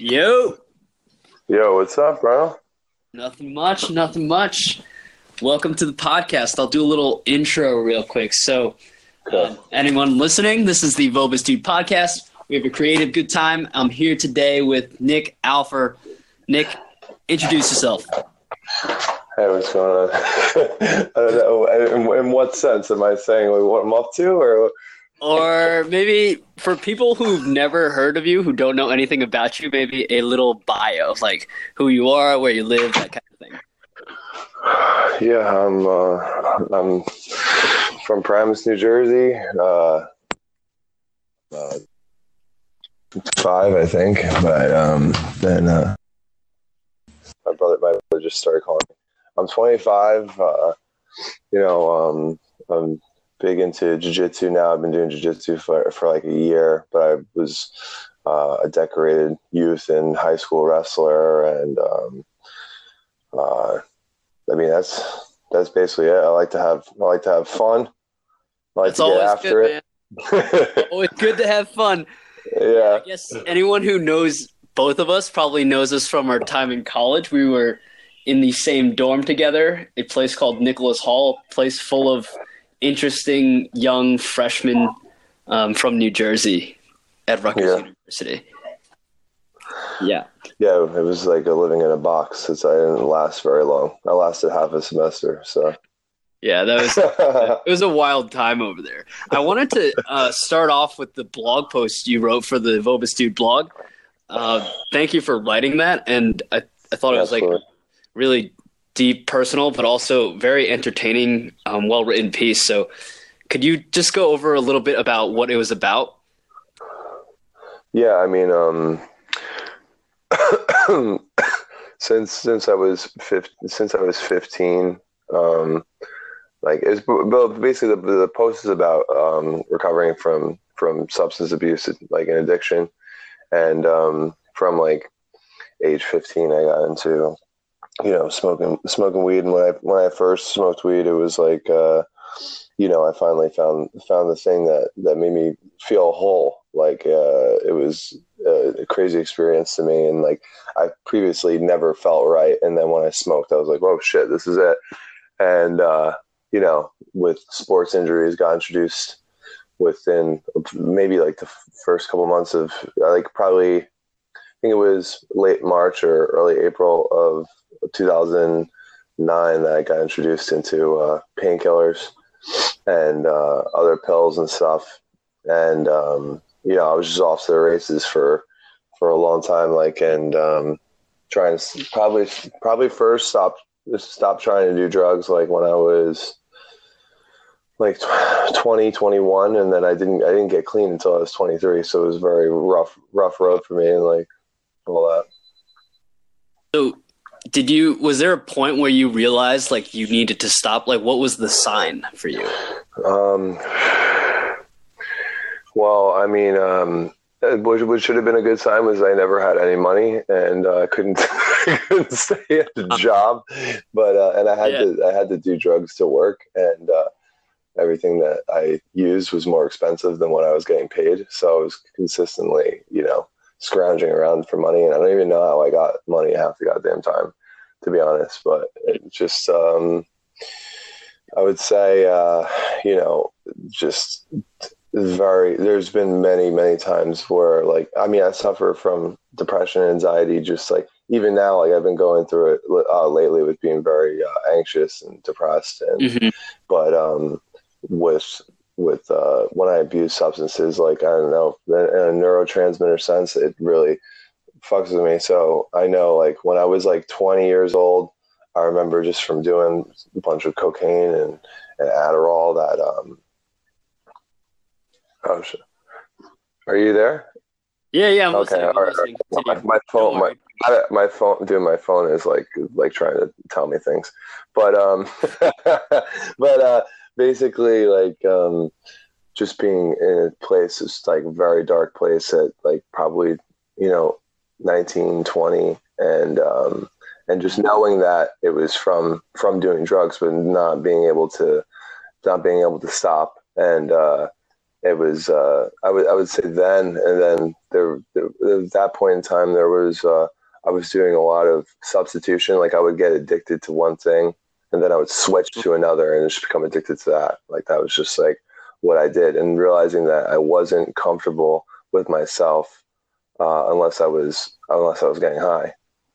Yo, Yo, what's up, bro? nothing much, nothing much. Welcome to the podcast. I'll do a little intro real quick. So, Okay. um, anyone listening, this is the Wobistdude podcast. We have a creative good time. I'm here today with Nick Alfer. Nick, introduce yourself. Hey, what's going on? I don't know. In, in what sense am I saying what I'm up to, or Or maybe for people who've never heard of you, who don't know anything about you, maybe a little bio, like who you are, where you live, that kind of thing. yeah, I'm uh, I'm from Paramus, New Jersey. Uh, uh, five, I think, but um, then uh, my brother, my brother just started calling me. I'm 25. Uh, you know, um, I'm big into jiu-jitsu now. I've been doing jiu-jitsu for, for like a year, but I was uh, a decorated youth and high school wrestler. And, um, uh, I mean, that's, that's basically it. I like to have, I like to have fun. I like It's to get always after good, it. Always good to have fun. yeah. I guess anyone who knows both of us probably knows us from our time in college. We were in the same dorm together, a place called Nicholas Hall, a place full of interesting young freshman um, from New Jersey at Rutgers Yeah. University. Yeah. Yeah. It was like a living in a box since I didn't last very long. I lasted half a semester. So, Yeah, that was it was a wild time over there. I wanted to uh, start off with the blog post you wrote for the Wobistdude blog. Uh, thank you for writing that, and I, I thought it was like really deep, personal, but also very entertaining, um, well written piece. So, could you just go over a little bit about what it was about? Yeah, I mean, um, since since I was 15, since I was fifteen, um, like it's basically the, the post is about um, recovering from from substance abuse, like an addiction, and um, from like age fifteen, I got into you know smoking smoking weed, and when I when I first smoked weed, it was like. Uh, you know, I finally found found the thing that that made me feel whole. Like uh, it was a crazy experience to me, and like I previously never felt right. And then when I smoked, I was like, "Whoa, shit, this is it!" And uh, you know, with sports injuries, got introduced within maybe like the first couple months of like probably think it was late March or early April of 2009 that I got introduced into uh, painkillers and uh, other pills and stuff. And um, you know, I was just off to the races for for a long time, like, and um, trying to probably probably first stop stop trying to do drugs, like when I was like tw- 20, 21, and then I didn't I didn't get clean until I was 23. So it was a very rough rough road for me, and like all that. So, did you? Was there a point where you realized like you needed to stop? Like, what was the sign for you? Um, well, I mean, um, what, what should have been a good sign was I never had any money and uh, couldn't couldn't stay at the job, but uh, and I had Yeah. to I had to do drugs to work, and uh, everything that I used was more expensive than what I was getting paid. So I was consistently, you know, scrounging around for money, and I don't even know how I got money half the goddamn time, to be honest. But it just, um, I would say, uh, you know, just very. There's been many, many times where, like, I mean, I suffer from depression and anxiety. Just like even now, like I've been going through it uh, lately with being very uh, anxious and depressed, and Mhm. but um, with with uh, when I abuse substances, like I don't know, in a neurotransmitter sense, it really fucks with me. So I know, like when I was like 20 years old, I remember just from doing a bunch of cocaine and, and Adderall that. Um, oh shit! Are you there? Yeah, yeah. I'm Okay, listening. I'm all right, listening. My, my phone, Don't my, my phone, dude, my phone is like like trying to tell me things, but um, but uh, basically like um, just being in a place, it's like a very dark place at like probably you know 19, 20, and um, and just knowing that it was from from doing drugs, but not being able to not being able to stop, and uh, it was uh, I would I would say then and then there, there at that point in time, there was uh, I was doing a lot of substitution. Like I would get addicted to one thing, and then I would switch to another and just become addicted to that. Like that was just like what I did, and realizing that I wasn't comfortable with myself uh, unless I was unless I was getting high,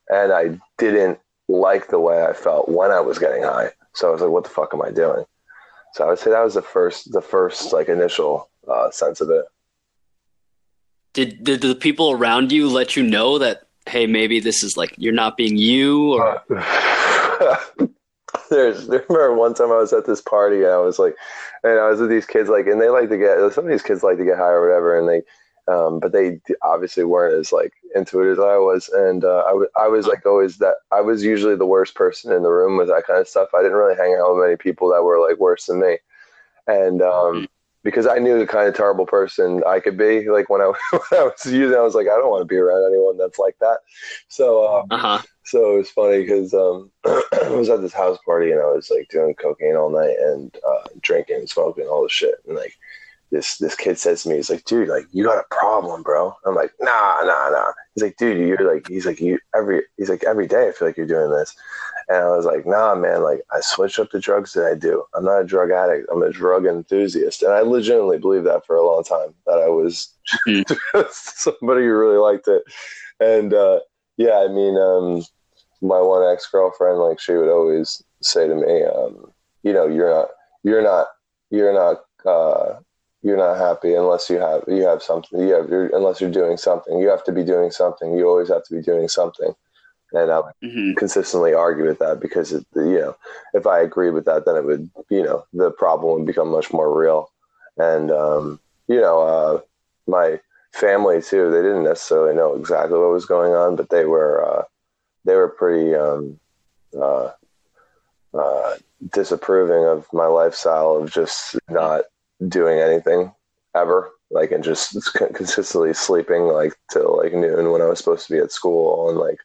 and I didn't like the way I felt when I was getting high. So I was like, "What the fuck am I doing?" So I would say that was the first the first like initial uh, sense of it. Did did the people around you let you know that hey maybe this is like you're not being you or there's I remember one time I was at this party and I was like and I was with these kids like and they like to get some of these kids like to get high or whatever and they um, but they obviously weren't as like into it as I was and uh, I, w- I was I was like always that I was usually the worst person in the room with that kind of stuff. I didn't really hang out with many people that were like worse than me. And um, mm-hmm because I knew the kind of terrible person I could be. Like when I, when I was using, I was like, I don't want to be around anyone that's like that. So, um, uh-huh. so it was funny because um, I was at this house party and I was like doing cocaine all night and uh, drinking and smoking all the shit. And like this this kid says to me, he's like, dude, like you got a problem, bro. I'm like, nah, nah, nah. He's like, dude, you're like, he's like, you every, he's like, every day I feel like you're doing this. And I was like, nah, man, like I switch up the drugs that I do. I'm not a drug addict. I'm a drug enthusiast. And I legitimately believed that for a long time that I was mm-hmm. somebody who really liked it. And uh, yeah, I mean, um, my one ex girlfriend, like she would always say to me, um, you know, you're not, you're not, you're not, uh, you're not happy unless you have you have something you have unless you're doing something you have to be doing something you always have to be doing something and I would mm-hmm. consistently argue with that because it, you know if I agree with that, then it would you know the problem would become much more real. And um, you know, uh, my family too, they didn't necessarily know exactly what was going on, but they were uh, they were pretty um, uh, uh disapproving of my lifestyle of just not doing anything ever like and just consistently sleeping like till like noon when I was supposed to be at school and like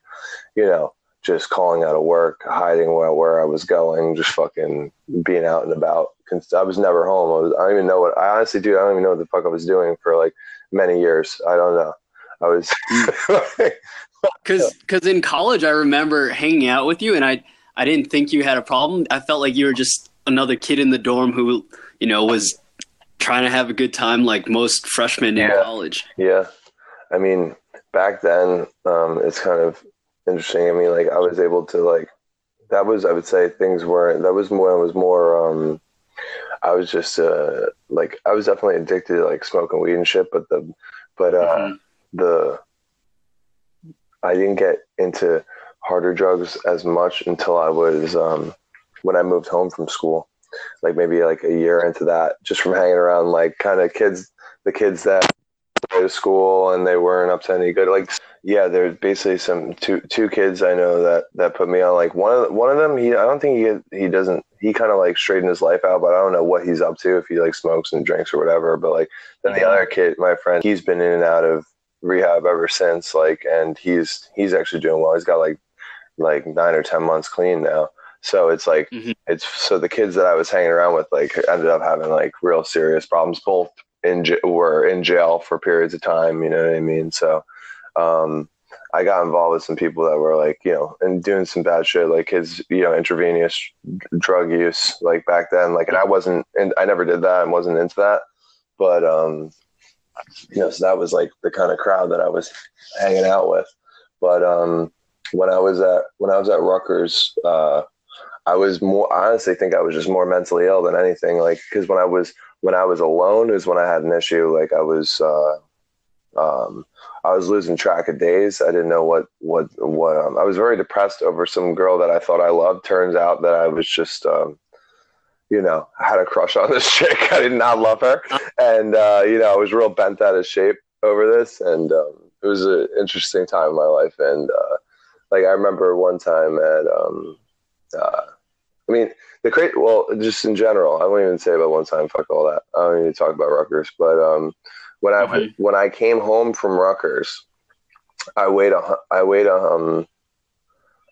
you know, just calling out of work, hiding where, where I was going, just fucking being out and about. I was never home. I, was, I don't even know what, I honestly do. I don't even know what the fuck I was doing for like many years. I don't know. I was. Mm. Cause, cause in college, I remember hanging out with you and I, I didn't think you had a problem. I felt like you were just another kid in the dorm who, you know, was trying to have a good time like most freshmen yeah. in college. Yeah. I mean, back then, um, it's kind of interesting. I mean, like I was able to like that was I would say things weren't that was more was more um I was just uh like I was definitely addicted to like smoking weed and shit, but the but uh mm-hmm. the I didn't get into harder drugs as much until I was um when I moved home from school. Like maybe like a year into that, just from hanging around like kind of kids the kids that go to school and they weren't up to any good like yeah, there's basically some two two kids I know that that put me on. Like one of one of them, he I don't think he he doesn't he kind of like straightened his life out, but I don't know what he's up to if he like smokes and drinks or whatever. But like then the other kid, my friend, he's been in and out of rehab ever since. Like, and he's he's actually doing well. He's got like like nine or ten months clean now. So it's like mm-hmm. it's so the kids that I was hanging around with like ended up having like real serious problems. Both in were in jail for periods of time. You know what I mean? So um, I got involved with some people that were like, you know, and doing some bad shit, like his, you know, intravenous drug use, like back then. Like, and I wasn't, and I never did that and wasn't into that. But, um, you know, so that was like the kind of crowd that I was hanging out with. But um, when I was at when I was at Rutgers, uh, I was more. I honestly think I was just more mentally ill than anything. Like, because when I was when I was alone is when I had an issue. Like, I was. Uh, um, I was losing track of days. I didn't know what what what. Um, I was very depressed over some girl that I thought I loved. Turns out that I was just, um, you know, I had a crush on this chick. I did not love her, and uh, you know, I was real bent out of shape over this, and um, it was an interesting time in my life. And uh, like I remember one time at, um, uh, I mean, the great. Well, just in general, I won't even say about one time. Fuck all that. I don't even talk about Rutgers, but um, when I mm-hmm. when I came home from Rutgers, I weighed a I weighed a um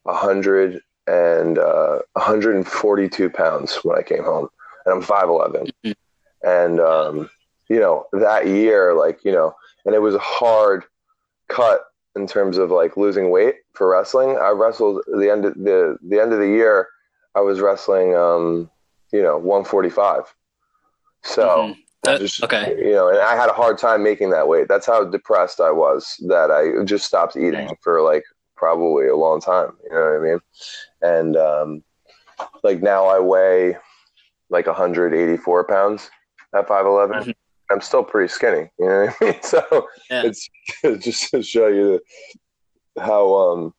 a hundred and uh, 142 pounds when I came home, and I'm 5'11. Mm-hmm. And um, you know that year, like you know, and it was a hard cut in terms of like losing weight for wrestling. I wrestled the end of the the end of the year. I was wrestling, um, you know, 145. So Mhm. That- just, okay. you know, and I had a hard time making that weight. That's how depressed I was that I just stopped eating for like probably a long time. You know what I mean? And um, like now I weigh like 184 pounds at 5'11. Mhm. I'm still pretty skinny. You know what I mean? So Yeah. it's just to show you how um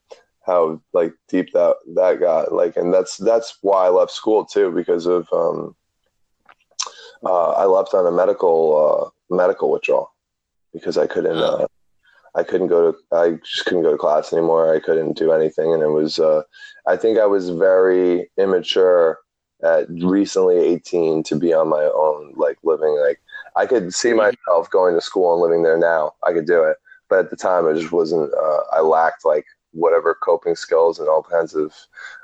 how like deep that that got like and that's that's why I left school too because of um uh, I left on a medical uh, medical withdrawal because I couldn't Oh. uh, I couldn't go to I just couldn't go to class anymore. I couldn't do anything, and it was uh, I think I was very immature at recently 18 to be on my own, like living like I could see myself going to school and living there now. I could do it, but at the time I just wasn't. Uh, I lacked like whatever coping skills and all kinds of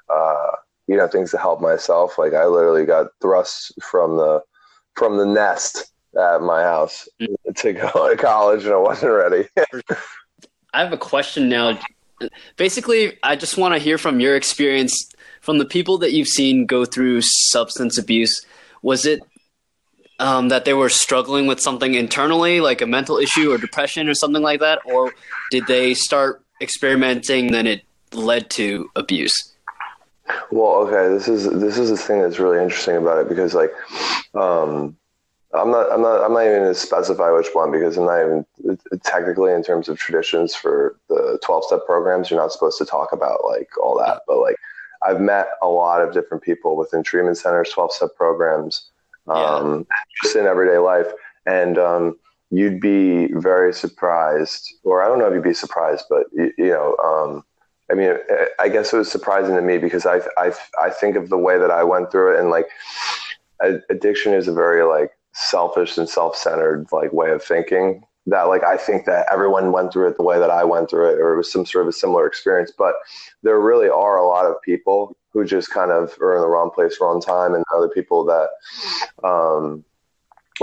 uh, you know things to help myself. Like I literally got thrust from the from the nest at my house to go to college, and I wasn't ready. I have a question now. Basically, I just want to hear from your experience from the people that you've seen go through substance abuse. Was it um, that they were struggling with something internally, like a mental issue or depression or something like that, or did they start experimenting, then it led to abuse? Well, okay, this is this is the thing that's really interesting about it because like um I'm not I'm not I'm not even going to specify which one because I'm not even technically in terms of traditions for the 12 step programs you're not supposed to talk about like all that. But like I've met a lot of different people within treatment centers 12 step programs um just in everyday life. And um you'd be very surprised or I don't know if you'd be surprised but you, you know um I mean, I guess it was surprising to me because I, I, I think of the way that I went through it and like addiction is a very like selfish and self-centered like way of thinking that like I think that everyone went through it the way that I went through it or it was some sort of a similar experience. But there really are a lot of people who just kind of are in the wrong place, wrong time and other people that um,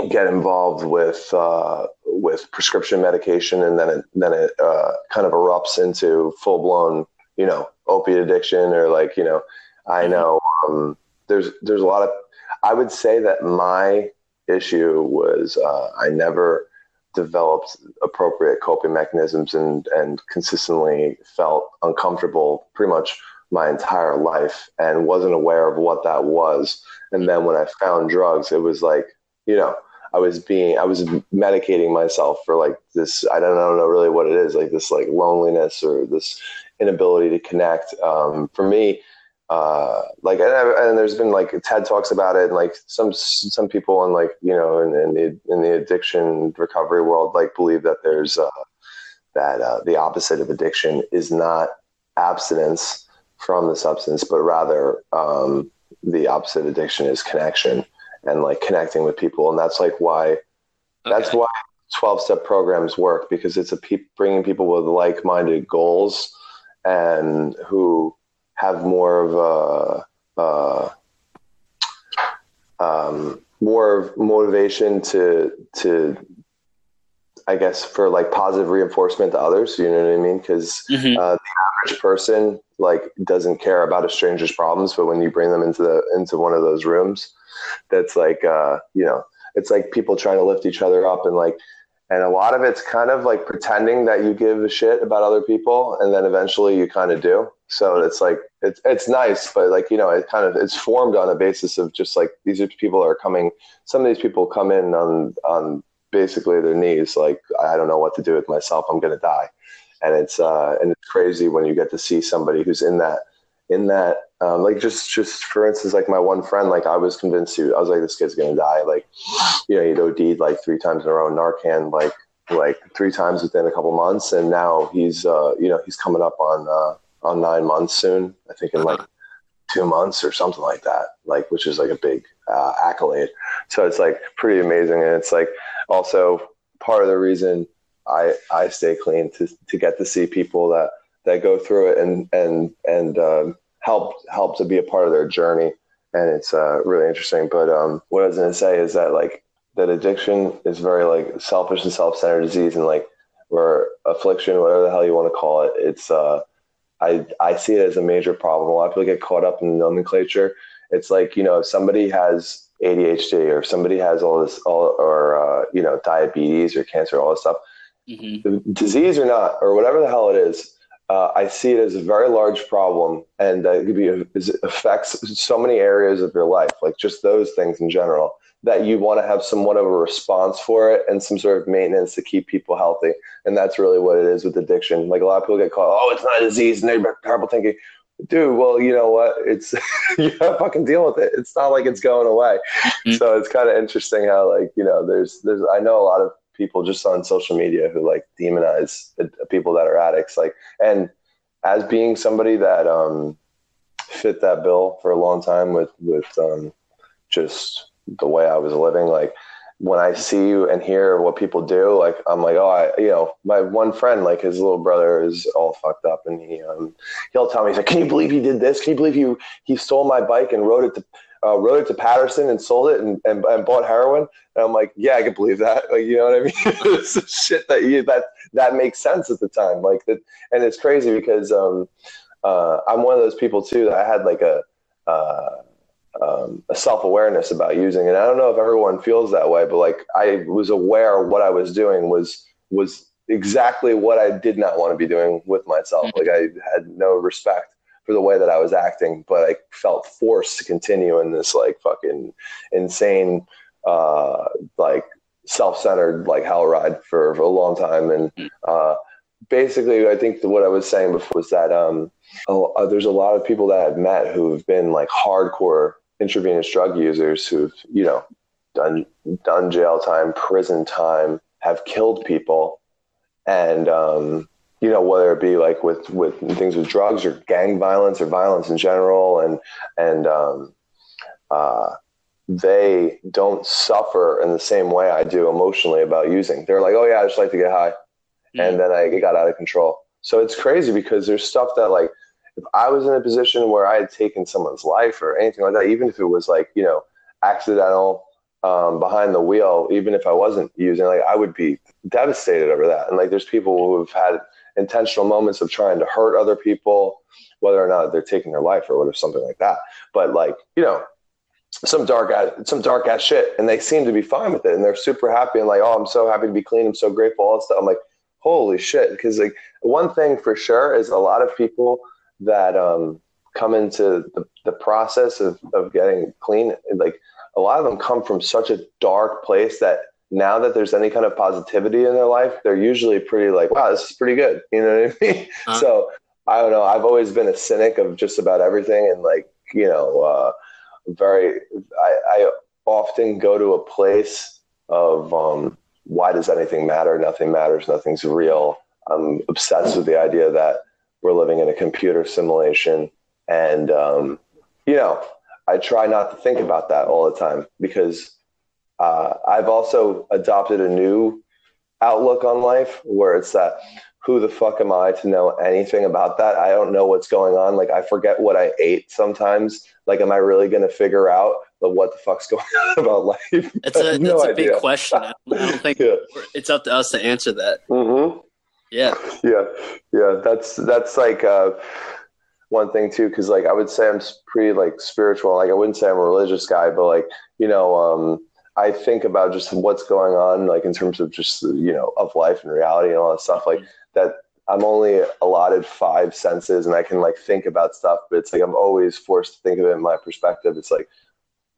get involved with uh, with prescription medication and then it then it uh, kind of erupts into full blown you know opiate addiction or like you know I know um, there's there's a lot of I would say that my issue was uh, I never developed appropriate coping mechanisms and and consistently felt uncomfortable pretty much my entire life and wasn't aware of what that was. And then when I found drugs it was like you know I was being I was medicating myself for like this I don't, I don't know really what it is like this like loneliness or this inability to connect. Um, for me uh, like and, and, there's been like TED talks about it and like some some people in like you know in, in the in the addiction recovery world like believe that there's uh, that uh, the opposite of addiction is not abstinence from the substance but rather um, the opposite of addiction is connection and like connecting with people and that's like why that's why 12 step programs work because it's a pe- bringing people with like-minded goals and who have more of a uh, um, more of motivation to to I guess for like positive reinforcement to others. You know what I mean? Because Mhm. uh, the average person like doesn't care about a stranger's problems, but when you bring them into the into one of those rooms, that's like uh, you know it's like people trying to lift each other up and like and a lot of it's kind of like pretending that you give a shit about other people and then eventually you kind of do. So it's like it's it's nice but like you know it kind of it's formed on a basis of just like these people are coming some of these people come in on on basically their knees like i don't know what to do with myself. I'm going to die. And it's uh and it's crazy when you get to see somebody who's in that in that um, like just just for instance like my one friend like i was convinced he, i was like this kid's gonna die like you know he'd OD'd like three times in a row narcan like like three times within a couple months and now he's uh you know he's coming up on uh on nine months soon i think in like two months or something like that like which is like a big uh, accolade. So it's like pretty amazing and it's like also part of the reason i i stay clean to to get to see people that that go through it and and and um, help help to be a part of their journey and it's uh, really interesting but um, what i was going to say is that like that addiction is very like selfish and self-centered disease and like uh, affliction, whatever the hell you want to call it. It's uh, I I see it as a major problem. A lot of people get caught up in the nomenclature. It's like you know, if somebody has ADHD or somebody has all this, all or uh, you know, diabetes or cancer, all this stuff, mm-hmm. disease or not, or whatever the hell it is. Uh, I see it as a very large problem, and uh, it, be, it affects so many areas of your life, like just those things in general that you want to have somewhat of a response for it and some sort of maintenance to keep people healthy. And that's really what it is with addiction. Like a lot of people get caught, oh, it's not a disease, and they're terrible thinking. Dude, well, you know what? It's you gotta fucking deal with it. It's not like it's going away. Mm-hmm. So it's kind of interesting how, like, you know, there's there's I know a lot of people just on social media who like demonize people that are addicts. Like, and as being somebody that um fit that bill for a long time with with um just the way I was living. Like when I see you and hear what people do, like I'm like, oh, I, you know, my one friend, like his little brother is all fucked up, and he, um, he'll tell me, he's like, can you believe he did this? Can you believe he he stole my bike and rode it to uh, rode it to Paterson and sold it and, and, and, bought heroin. And I'm like, yeah, I can believe that. Like, you know what I mean? it's shit that you, that, that makes sense at the time. Like that. And it's crazy because, um, uh, I'm one of those people too, that I had like a, uh, um, a self awareness about using. And I don't know if everyone feels that way, but like I was aware what I was doing was was exactly what I did not want to be doing with myself. Mm-hmm. Like I had no respect for the way that I was acting, but I felt forced to continue in this like fucking insane, uh, like self-centered like hell ride for, for a long time. And mm. uh, basically, I think what I was saying before was that um, uh, there's a lot of people that I've met who've been like hardcore intravenous drug users who've you know done done jail time, prison time, have killed people, and um, you know whether it be like with with things with drugs or gang violence or violence in general, and and um, uh, they don't suffer in the same way I do emotionally about using. They're like, oh yeah, I just like to get high, mm-hmm. and then I it got out of control. So it's crazy because there's stuff that like if I was in a position where I had taken someone's life or anything like that, even if it was like, you know, accidental um, behind the wheel, even if I wasn't using, like, I would be devastated over that. And like, there's people who have had intentional moments of trying to hurt other people, whether or not they're taking their life or whatever, something like that. But like, you know, some dark ass, some dark ass shit, and they seem to be fine with it, and they're super happy and like, oh, I'm so happy to be clean, I'm so grateful, all stuff. I'm like, holy shit, because like one thing for sure is a lot of people that um, come into the, the process of, of getting clean, like a lot of them come from such a dark place that now that there's any kind of positivity in their life, they're usually pretty like, wow, this is pretty good. You know what I mean? Uh-huh. So I don't know. I've always been a cynic of just about everything. And like, you know, uh, very, I, I often go to a place of, um, why does anything matter? Nothing matters. Nothing's real. I'm obsessed with the idea that we're living in a computer simulation. And, um, you know, I try not to think about that all the time because uh, I've also adopted a new outlook on life where it's that who the fuck am I to know anything about that? I don't know what's going on. Like I forget what I ate sometimes. Like, am I really going to figure out what the fuck's going on about life? It's a, no that's a big question. I don't, think yeah. it's up to us to answer that. Mm-hmm. Yeah. Yeah. Yeah. That's that's like uh, one thing too, because like I would say I'm pretty like spiritual. Like I wouldn't say I'm a religious guy, but like you know, um, I think about just what's going on, like in terms of just you know of life and reality and all that stuff. Like that, I'm only allotted five senses, and I can like think about stuff, but it's like I'm always forced to think of it in my perspective. It's like,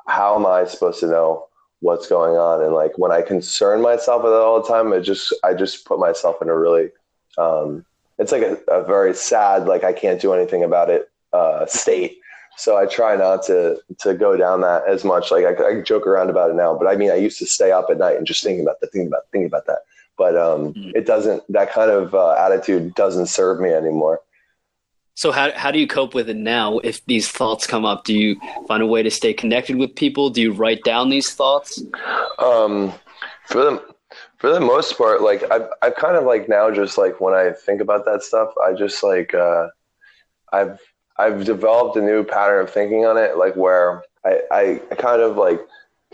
how am I supposed to know what's going on? And like when I concern myself with it all the time, I just I just put myself in a really um, it's like a, a, very sad, like I can't do anything about it uh, state. So I try not to to go down that as much. Like I, I, joke around about it now, but I mean I used to stay up at night and just thinking about the thinking about thinking about that. But um, mm-hmm. it doesn't. That kind of uh, attitude doesn't serve me anymore. So how how do you cope with it now? If these thoughts come up, do you find a way to stay connected with people? Do you write down these thoughts? Um, for the for the most part, like I've, I've kind of like now just like when I think about that stuff, I just like, uh, I've, I've developed a new pattern of thinking on it, like where I, I, I kind of like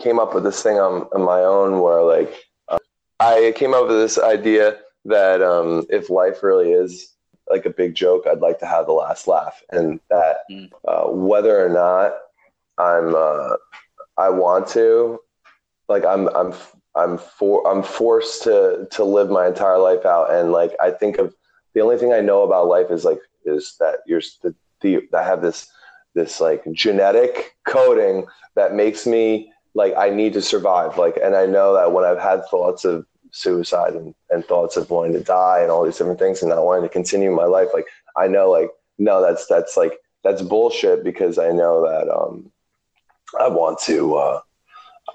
came up with this thing on, on my own where like, uh, I came up with this idea that um, if life really is like a big joke, I'd like to have the last laugh, and that mm. uh, whether or not I'm uh, I want to, like I'm I'm I'm for I'm forced to to live my entire life out, and like I think of the only thing I know about life is like is that you're the, the I have this this like genetic coding that makes me like I need to survive. Like, and I know that when I've had thoughts of suicide and, and thoughts of wanting to die and all these different things and not wanting to continue my life, like I know like no, that's that's like that's bullshit because I know that um I want to uh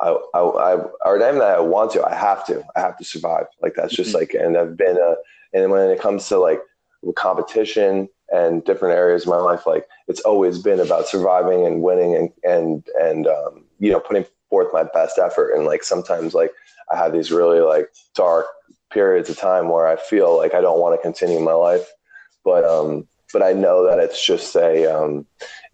I, I, I or not even that I want to, I have to, I have to survive. Like that's just mm-hmm. like, and I've been a, and when it comes to like competition and different areas of my life, like it's always been about surviving and winning and, and, and, um, you know, putting forth my best effort. And like, sometimes like I have these really like dark periods of time where I feel like I don't want to continue my life, but, um, but I know that it's just a, um,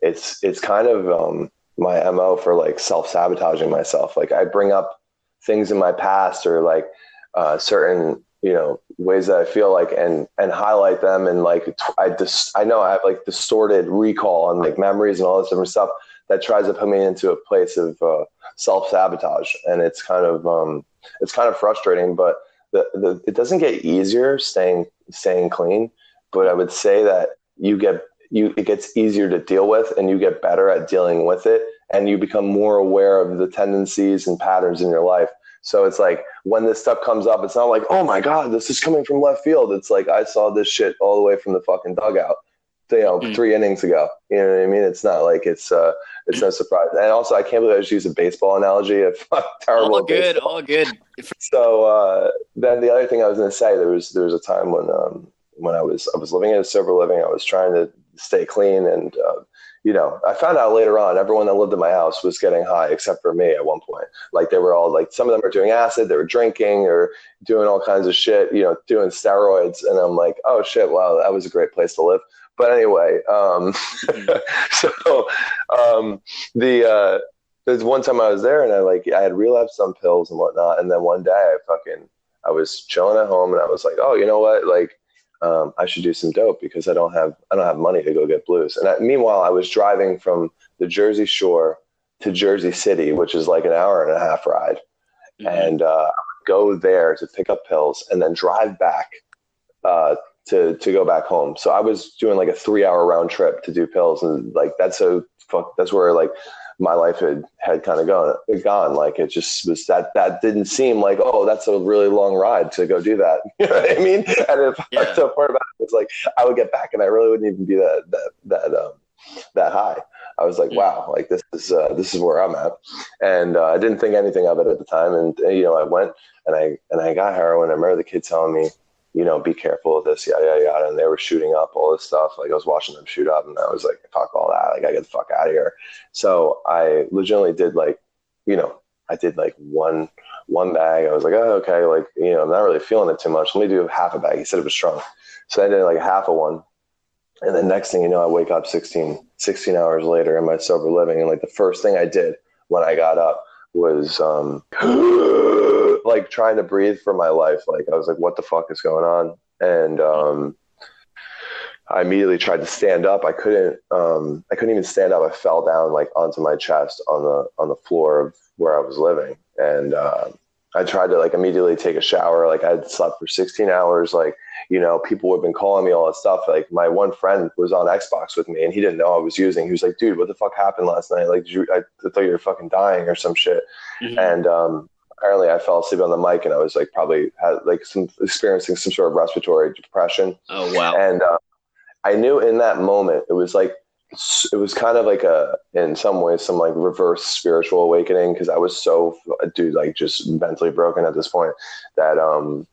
it's, it's kind of, um, my MO for like self sabotaging myself. Like I bring up things in my past or like, uh, certain you know ways that I feel like and and highlight them and like I just I know I have like distorted recall and like memories and all this different stuff that tries to put me into a place of uh, self sabotage and it's kind of um, it's kind of frustrating but the, the it doesn't get easier staying staying clean. But I would say that you get you it gets easier to deal with and you get better at dealing with it. And you become more aware of the tendencies and patterns in your life so it's like when this stuff comes up, it's not like, oh my God, this is coming from left field. It's like I saw this shit all the way from the fucking dugout, you know, mm. three innings ago. You know what I mean? It's not like it's uh it's no surprise. And also I can't believe I just used a baseball analogy of terrible. All good, baseball. all good. So uh, then the other thing I was gonna say, there was there was a time when um when I was I was living in a sober living, I was trying to stay clean and uh, you know, I found out later on everyone that lived in my house was getting high except for me at one point. Like they were all like some of them were doing acid, they were drinking or doing all kinds of shit, you know, doing steroids. And I'm like, oh shit, wow, that was a great place to live. But anyway, um, so um, the uh, there's one time I was there and I like I had relapsed on pills and whatnot, and then one day I fucking I was chilling at home and I was like, oh, you know what, like um, I should do some dope because I don't have I don't have money to go get blues. And I, meanwhile, I was driving from the Jersey Shore to Jersey City, which is like an hour and a half ride, mm-hmm. and uh, go there to pick up pills and then drive back uh, to to go back home. So I was doing like a three hour round trip to do pills, and like that's a fuck. That's where like my life had had kind of gone gone. Like it just was that that didn't seem like oh that's a really long ride to go do that. You know what I mean? And if yeah. the part about it was like I would get back and I really wouldn't even be that that that um that high. I was like wow like this is uh, this is where I'm at. And uh, I didn't think anything of it at the time. And you know I went and I and I got heroin. I remember the kid telling me you know, be careful of this, yada, yada, yada. And they were shooting up all this stuff. Like I was watching them shoot up and I was like, fuck all that. Like I get the fuck out of here. So I legitimately did like, you know, I did like one, one bag. I was like, oh, okay. Like, you know, I'm not really feeling it too much. Let me do half a bag. He said it was strong. So I did like half of one. And the next thing you know, I wake up 16, 16 hours later in my sober living. And like the first thing I did when I got up was, um, like trying to breathe for my life. Like I was like, what the fuck is going on? And um, I immediately tried to stand up. I couldn't. Um, I couldn't even stand up. I fell down like onto my chest on the on the floor of where I was living, and uh, I tried to like immediately take a shower. Like I had slept for 16 hours. Like you know, people have been calling me all that stuff. Like my one friend was on Xbox with me, and he didn't know I was using. He was like, "Dude, what the fuck happened last night? Like, you, I, I thought you were fucking dying or some shit." Mm-hmm. And um, apparently I fell asleep on the mic and I was like probably had like some experiencing some sort of respiratory depression. Oh wow! And uh, I knew in that moment it was like it was kind of like a in some ways some like reverse spiritual awakening because I was so dude like just mentally broken at this point that um.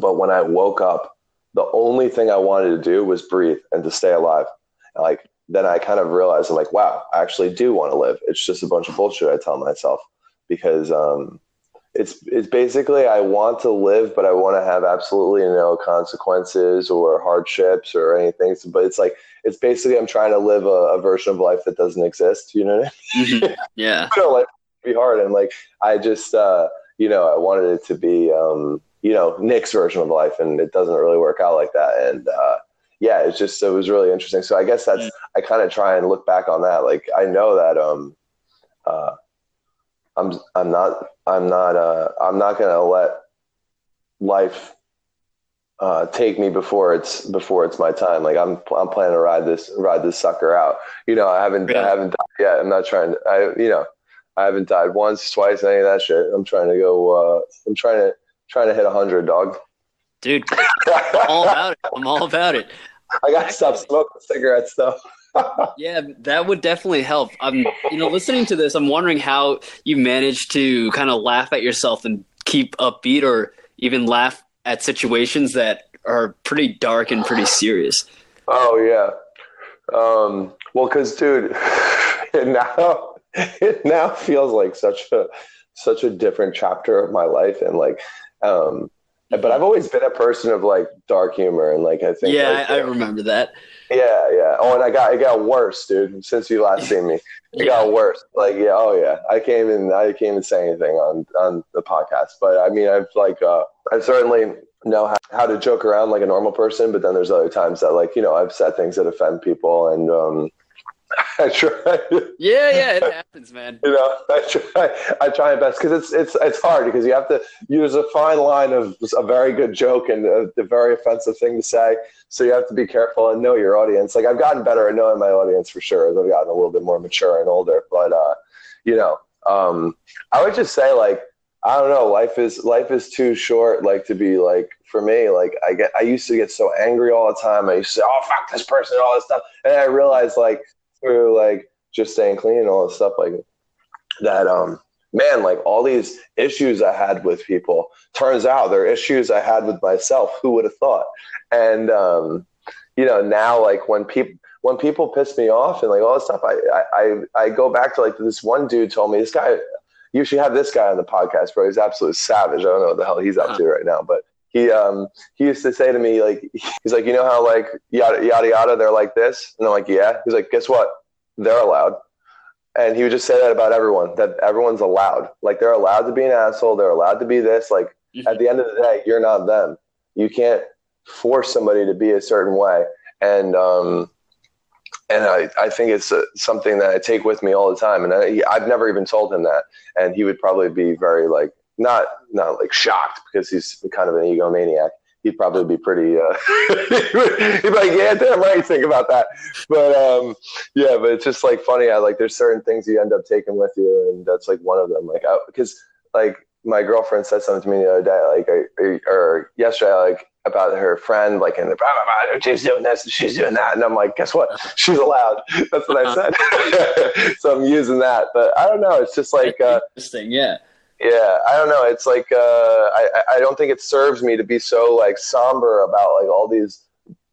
But when I woke up, the only thing I wanted to do was breathe and to stay alive. Like then I kind of realized I'm like, wow, I actually do want to live. It's just a bunch of bullshit I tell myself because um, it's it's basically I want to live, but I want to have absolutely no consequences or hardships or anything. But it's like it's basically I'm trying to live a, a version of life that doesn't exist. You know what I mean? Mm-hmm. Yeah. you know, like be hard and like I just uh, you know I wanted it to be um, you know Nick's version of life, and it doesn't really work out like that. And uh, yeah, it's just it was really interesting. So I guess that's yeah. I kind of try and look back on that. Like I know that um, uh, I'm I'm not I'm not uh, I'm not gonna let life uh, take me before it's before it's my time. Like I'm I'm planning to ride this ride this sucker out. You know, I haven't I haven't died yet. I'm not trying to. I you know I haven't died once, twice, any of that shit. I'm trying to go. Uh, I'm trying to trying to hit hundred, dog. Dude, I'm all about it. I'm all about it. I got to stop smoking cigarettes though. Yeah, that would definitely help. I'm, you know, listening to this, I'm wondering how you manage to kind of laugh at yourself and keep upbeat, or even laugh at situations that are pretty dark and pretty serious. Oh yeah. Um, well, because dude, it now it now feels like such a such a different chapter of my life, and like, um, but I've always been a person of like dark humor, and like I think yeah, like, I, I remember that. Yeah, yeah. Oh, and I got it got worse, dude. Since you last seen me, it yeah. got worse. Like, yeah, oh yeah. I can't even I can't even say anything on on the podcast. But I mean, I've like uh, I certainly know how, how to joke around like a normal person, but then there's other times that like you know I've said things that offend people, and um, I try. Yeah, yeah, it happens, man. you know, I try. I try my best because it's it's it's hard because you have to use a fine line of a very good joke and a, a, very offensive thing to say. So you have to be careful and know your audience. Like I've gotten better at knowing my audience for sure as I've gotten a little bit more mature and older. But uh, you know, um, I would just say like I don't know. Life is life is too short. Like to be like for me. Like I get, I used to get so angry all the time. I used to say, "Oh fuck this person," and all this stuff. And I realized like through like just staying clean and all this stuff like that. Um, man, like all these issues I had with people. Turns out they're issues I had with myself. Who would have thought? And um, you know, now like when people when people piss me off and like all this stuff, I, I I go back to like this one dude told me this guy you should have this guy on the podcast, bro. He's absolutely savage. I don't know what the hell he's up to right now, but he um he used to say to me like he's like you know how like yada yada yada they're like this? And I'm like yeah. He's like guess what? They're allowed. And he would just say that about everyone that everyone's allowed. Like they're allowed to be an asshole they're allowed to be this. Like at the end of the day you're not them. You can't force somebody to be a certain way. And um and I, I think it's uh, something that I take with me all the time. And I, I've never even told him that. And he would probably be very like, not, not like shocked because he's kind of an egomaniac. He'd probably be pretty, uh, he'd be like, yeah, damn right. Think about that. But, um, yeah, but it's just like funny. I like, there's certain things you end up taking with you. And that's like one of them. Like, because like my girlfriend said something to me the other day, like, I, or yesterday, like, about her friend, like, and blah, blah, blah, she's doing this and she's doing that. And I'm like, guess what? She's allowed. That's what I said. so I'm using that. But I don't know. It's just like, uh, interesting. Yeah. Yeah. I don't know. It's like, uh, I, I don't think it serves me to be so like somber about like all these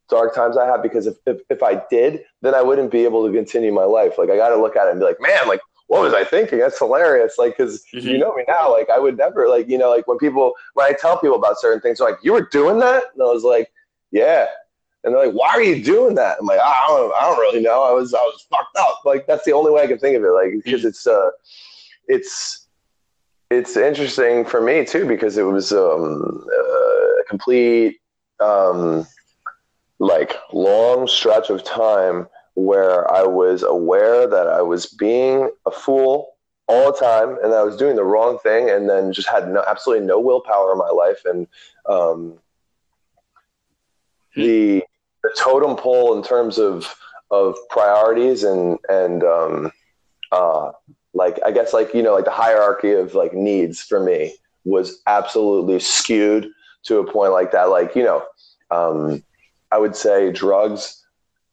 dark times I have because if, if, if I did, then I wouldn't be able to continue my life. Like, I got to look at it and be like, man, like, what was I thinking? That's hilarious. Like, because mm-hmm. you know me now. Like, I would never, like, you know, like when people, when I tell people about certain things, they're like, you were doing that? And I was like, yeah. And they're like, why are you doing that? I'm like, I don't, I don't really know. I was, I was fucked up. Like, that's the only way I can think of it. Like, because mm-hmm. it's, uh, it's, it's interesting for me too, because it was um, a complete, um, like, long stretch of time where I was aware that I was being a fool all the time and I was doing the wrong thing and then just had no, absolutely no willpower in my life. And um, the, the totem pole in terms of, of priorities and, and um, uh, like, I guess like, you know, like the hierarchy of like needs for me was absolutely skewed to a point like that. Like, you know, um, I would say drugs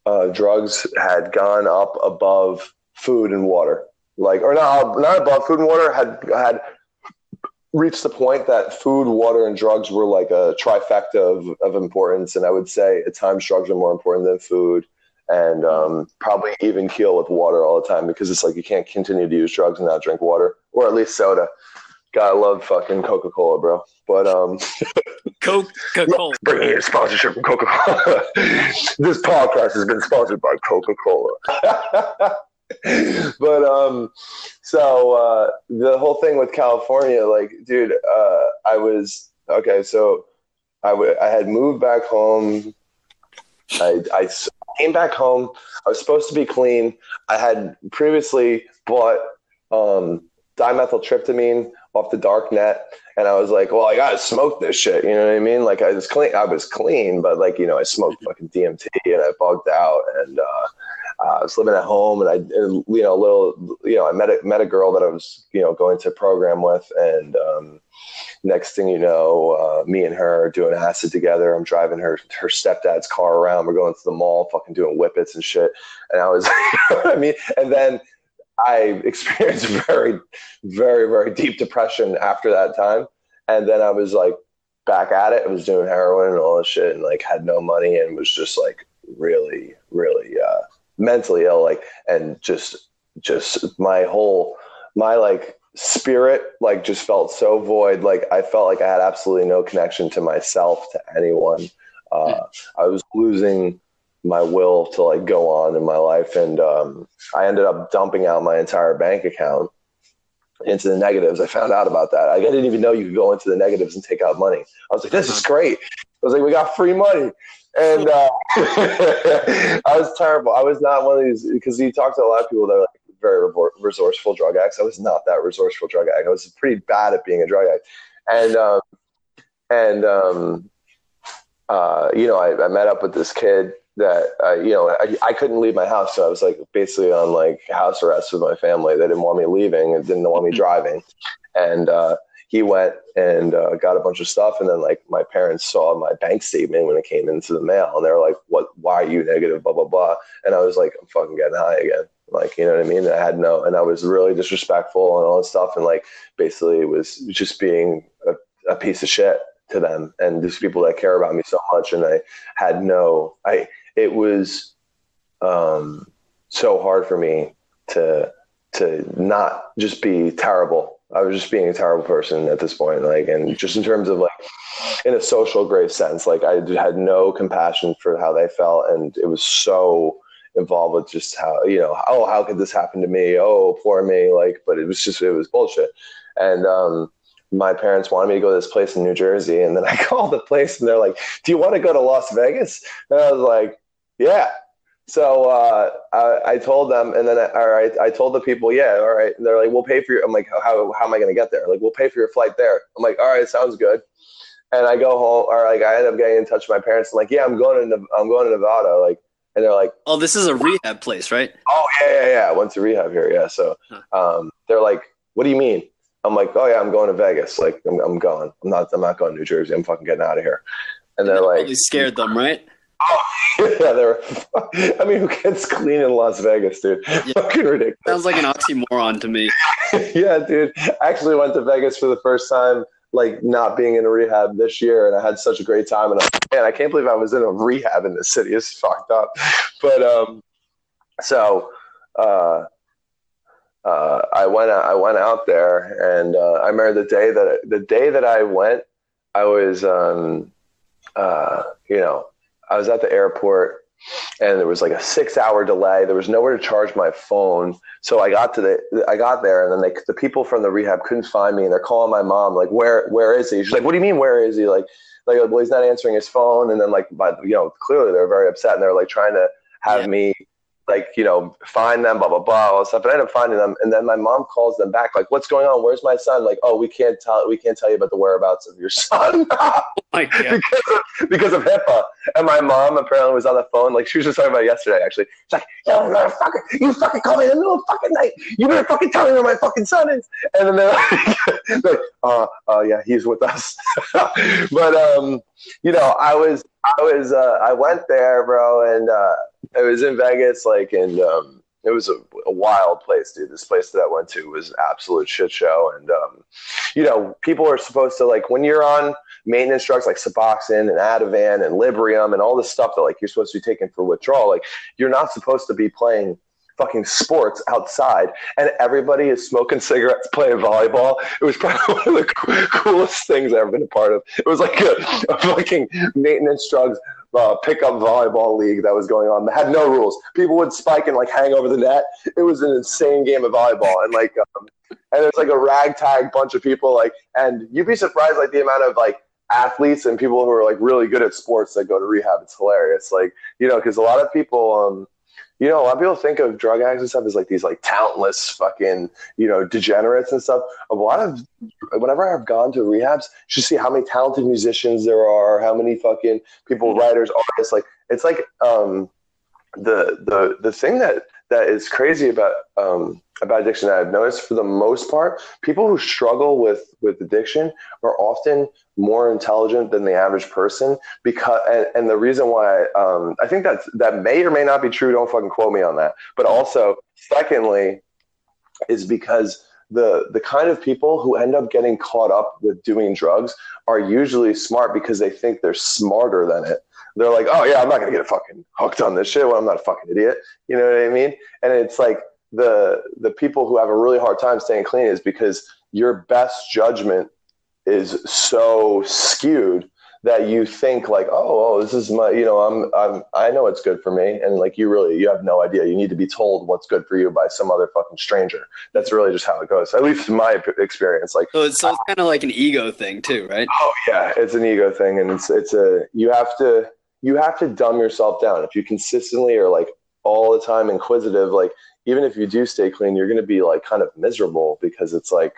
uh, drugs had gone up above food and water, like or not not above food and water had had reached the point that food, water, and drugs were like a trifecta of, of importance. And I would say at times drugs are more important than food, and um, probably even keel with water all the time because it's like you can't continue to use drugs and not drink water or at least soda. God, I love fucking Coca Cola, bro. But um, Coca Cola. Bringing in sponsorship from Coca Cola. this podcast has been sponsored by Coca Cola. but um, so uh, the whole thing with California, like, dude, uh, I was Okay, so I, w- I had moved back home. I, I came back home. I was supposed to be clean. I had previously bought um, dimethyltryptamine off the dark net, and I was like, "Well, I gotta smoke this shit." You know what I mean? Like I was clean. I was clean, but like you know, I smoked fucking DMT and I bugged out, and uh, I was living at home, and I, and, you know, a little, you know, I met a, met a girl that I was, you know, going to program with, and um, next thing you know, uh, me and her doing acid together. I'm driving her her stepdad's car around. We're going to the mall, fucking doing whippets and shit. And I was, you know I mean, and then I experienced very, very, very deep depression after that time. And then I was like back at it. I was doing heroin and all this shit, and like had no money, and was just like really, really uh, mentally ill. Like, and just, just my whole, my like spirit like just felt so void. Like i felt like i had absolutely no connection to myself to anyone. Uh, i was losing my will to like go on in my life and um, i ended up dumping out my entire bank account into the negatives. I found out about that. I didn't even know you could go into the negatives and take out money. I was like this is great. I was like we got free money. And uh, i was terrible. I was not one of these because you talk to a lot of people that are like very resourceful drug addict. I was not that resourceful drug addict. I was pretty bad at being a drug addict, and um, and um, uh, you know, I, I, met up with this kid that uh, you know I, I couldn't leave my house, so I was like basically on like house arrest with my family. They didn't want me leaving and didn't want me mm-hmm. driving, and uh, he went and uh, got a bunch of stuff and then like my parents saw my bank statement when it came into the mail and they were like what why are you negative blah blah blah and i was like i'm fucking getting high again like, you know what I mean? I had no, and I was really disrespectful and all this stuff. And like, basically it was just being a, a piece of shit to them and these people that care about me so much. And I had no, I, it was, um, so hard for me to, to not just be terrible. I was just being a terrible person at this point. Like, and just in terms of like, in a social grave sense, like I had no compassion for how they felt. And it was so, involved with just how you know oh how could this happen to me oh poor me like but it was just it was bullshit and um my parents wanted me to go to this place in New Jersey and then I called the place and they're like do you want to go to Las Vegas and I was like yeah so uh, I, I, told them, and then I, all right, I told the people, yeah, all right. And they're like, we'll pay for your. I'm like, how, how am I going to get there? Like, we'll pay for your flight there. I'm like, all right, sounds good. And I go home, or like, I end up getting in touch with my parents. I'm like, yeah, I'm going to, I'm going to Nevada. Like, and they're like, "Oh, this is a rehab place, right?" Oh yeah, yeah, yeah. I went to rehab here, yeah. So um, they're like, "What do you mean?" I'm like, "Oh yeah, I'm going to Vegas. Like, I'm, I'm going. I'm not. I'm not going to New Jersey. I'm fucking getting out of here." And they're like, really scared them, right? Oh yeah, they're. I mean, who gets clean in Las Vegas, dude? Yeah. Fucking ridiculous. Sounds like an oxymoron to me. yeah, dude. I actually went to Vegas for the first time like not being in a rehab this year and I had such a great time and I, man, I can't believe I was in a rehab in this city. It's fucked up. But um so uh uh, I went I went out there and uh, I remember the day that the day that I went I was um uh you know I was at the airport and there was like a six hour delay. There was nowhere to charge my phone. So I got to the, I got there and then they, the people from the rehab couldn't find me and they're calling my mom, like, where, where is he? She's like, what do you mean? Where is he? Like, like, well, he's not answering his phone. And then like, by, you know, clearly they're very upset and they're like trying to have yeah. me like you know find them blah blah blah all this stuff and i end up finding them and then my mom calls them back like what's going on where's my son like oh we can't tell we can't tell you about the whereabouts of your son oh because, of, because of hipaa. And my mom apparently was on the phone like she was just talking about yesterday actually. She's like yo motherfucker you fucking call me in the middle of fucking night. You better fucking tell me where my fucking son is. And then they're like, like uh, uh yeah he's with us. But um you know i was i was uh i went there bro and uh it was in Vegas, like, and um, it was a, a, wild place, dude. This place that I went to was an absolute shit show. And, um, you know, people are supposed to, like, when you're on maintenance drugs like Suboxone and Ativan and Librium and all this stuff that, like, you're supposed to be taking for withdrawal, like, you're not supposed to be playing fucking sports outside and everybody is smoking cigarettes playing volleyball it was probably one of the coolest things i've ever been a part of it was like a, a fucking maintenance drugs uh, pickup volleyball league that was going on that had no rules. People would spike and like hang over the net. It was an insane game of volleyball, and like, um, and it's like a ragtag bunch of people. Like, and you'd be surprised like the amount of like athletes and people who are like really good at sports that go to rehab. It's hilarious. Like, you know, because a lot of people, um, you know, a lot of people think of drug addicts and stuff as like these like talentless fucking, you know, degenerates and stuff. A lot of, whenever I've gone to rehabs, you see how many talented musicians there are, how many fucking people, mm-hmm. writers, artists. Like, it's like um, the the the thing that that is crazy about um, about addiction that I've noticed for the most part, people who struggle with with addiction are often more intelligent than the average person because and, and the reason why um, I think that that may or may not be true. Don't fucking quote me on that. But also, secondly, is because the the kind of people who end up getting caught up with doing drugs are usually smart because they think they're smarter than it they're like, oh yeah, I'm not gonna get fucking hooked on this shit. Well, I'm not a fucking idiot. You know what I mean? And it's like the the people who have a really hard time staying clean is because your best judgment is so skewed that you think like, oh, oh, this is my, you know, I'm, I'm, I know it's good for me, and like you really, you have no idea. You need to be told what's good for you by some other fucking stranger. That's really just how it goes. At least in my experience, like, so it's, so it's kind of like an ego thing too, right? Oh yeah, it's an ego thing, and it's, it's a, you have to, you have to dumb yourself down. If you consistently are like all the time inquisitive, like even if you do stay clean, you're going to be like kind of miserable because it's like,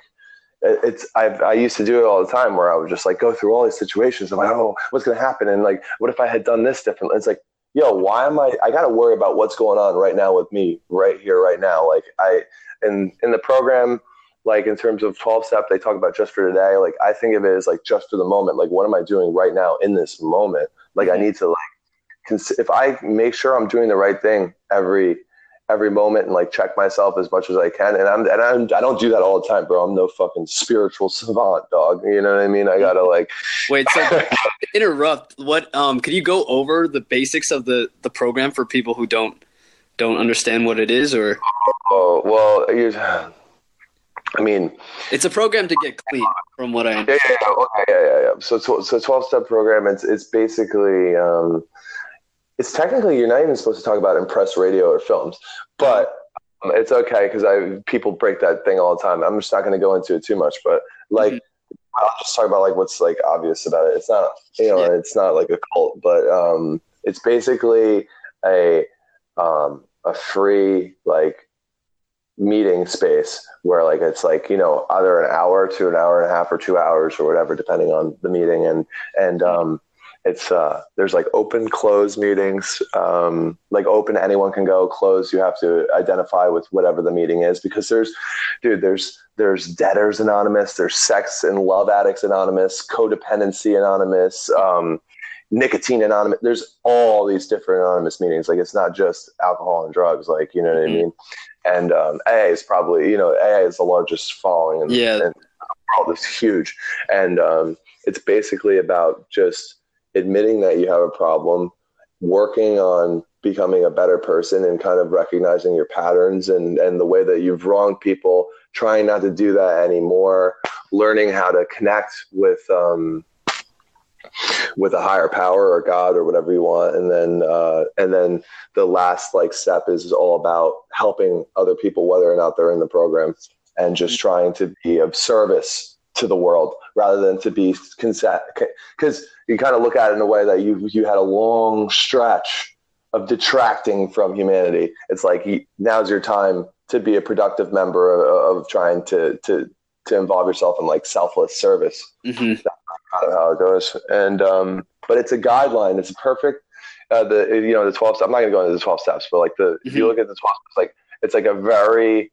it's I've, I used to do it all the time where I would just like go through all these situations. I'm like, oh, what's going to happen? And like, what if I had done this differently? It's like, yo, why am I? I got to worry about what's going on right now with me, right here, right now. Like I, in in the program, like in terms of 12 step, they talk about just for today. Like I think of it as like just for the moment. Like what am I doing right now in this moment? Like I need to like, cons- if I make sure I'm doing the right thing every every moment and like check myself as much as I can. And I'm and I'm I don't do that all the time, bro. I'm no fucking spiritual savant, dog. You know what I mean? I gotta like wait. So interrupt. What um? Can you go over the basics of the the program for people who don't don't understand what it is or? Oh well, I mean, it's a program to get clean, from what I understand. Yeah, yeah, okay, yeah, yeah, yeah. So, so twelve step program. It's it's basically um, it's technically you're not even supposed to talk about impress radio or films, but um, it's okay because I people break that thing all the time. I'm just not going to go into it too much, but like. Mm-hmm. I'll just talk about like what's like obvious about it. It's not, you know, yeah. it's not like a cult, but um, it's basically a um, a free like meeting space where like it's like you know either an hour to an hour and a half or two hours or whatever depending on the meeting. And and um it's uh there's like open close meetings. Um like open anyone can go. Close you have to identify with whatever the meeting is because there's dude there's there's debtors anonymous there's sex and love addicts anonymous codependency anonymous um nicotine anonymous there's all these different anonymous meetings like it's not just alcohol and drugs like you know what mm-hmm. i mean and um, AA is probably you know AA is the largest following in, yeah. in the world. It's huge, and um, it's basically about just admitting that you have a problem, working on becoming a better person, and kind of recognizing your patterns and and the way that you've wronged people, trying not to do that anymore, learning how to connect with. Um, with a higher power or God or whatever you want. And then, uh, and then the last like step is all about helping other people, whether or not they're in the program and just mm-hmm. trying to be of service to the world rather than to be consent. Cause you kind of look at it in a way that you, you had a long stretch of detracting from humanity. It's like now's your time to be a productive member of, of trying to, to, to involve yourself in like selfless service. Mm-hmm kind of how it goes. And um, but it's a guideline. It's a perfect. Uh, the you know the twelve. I'm not going to go into the twelve steps, but like the mm-hmm. if you mm-hmm. look at the twelve steps, like it's like a very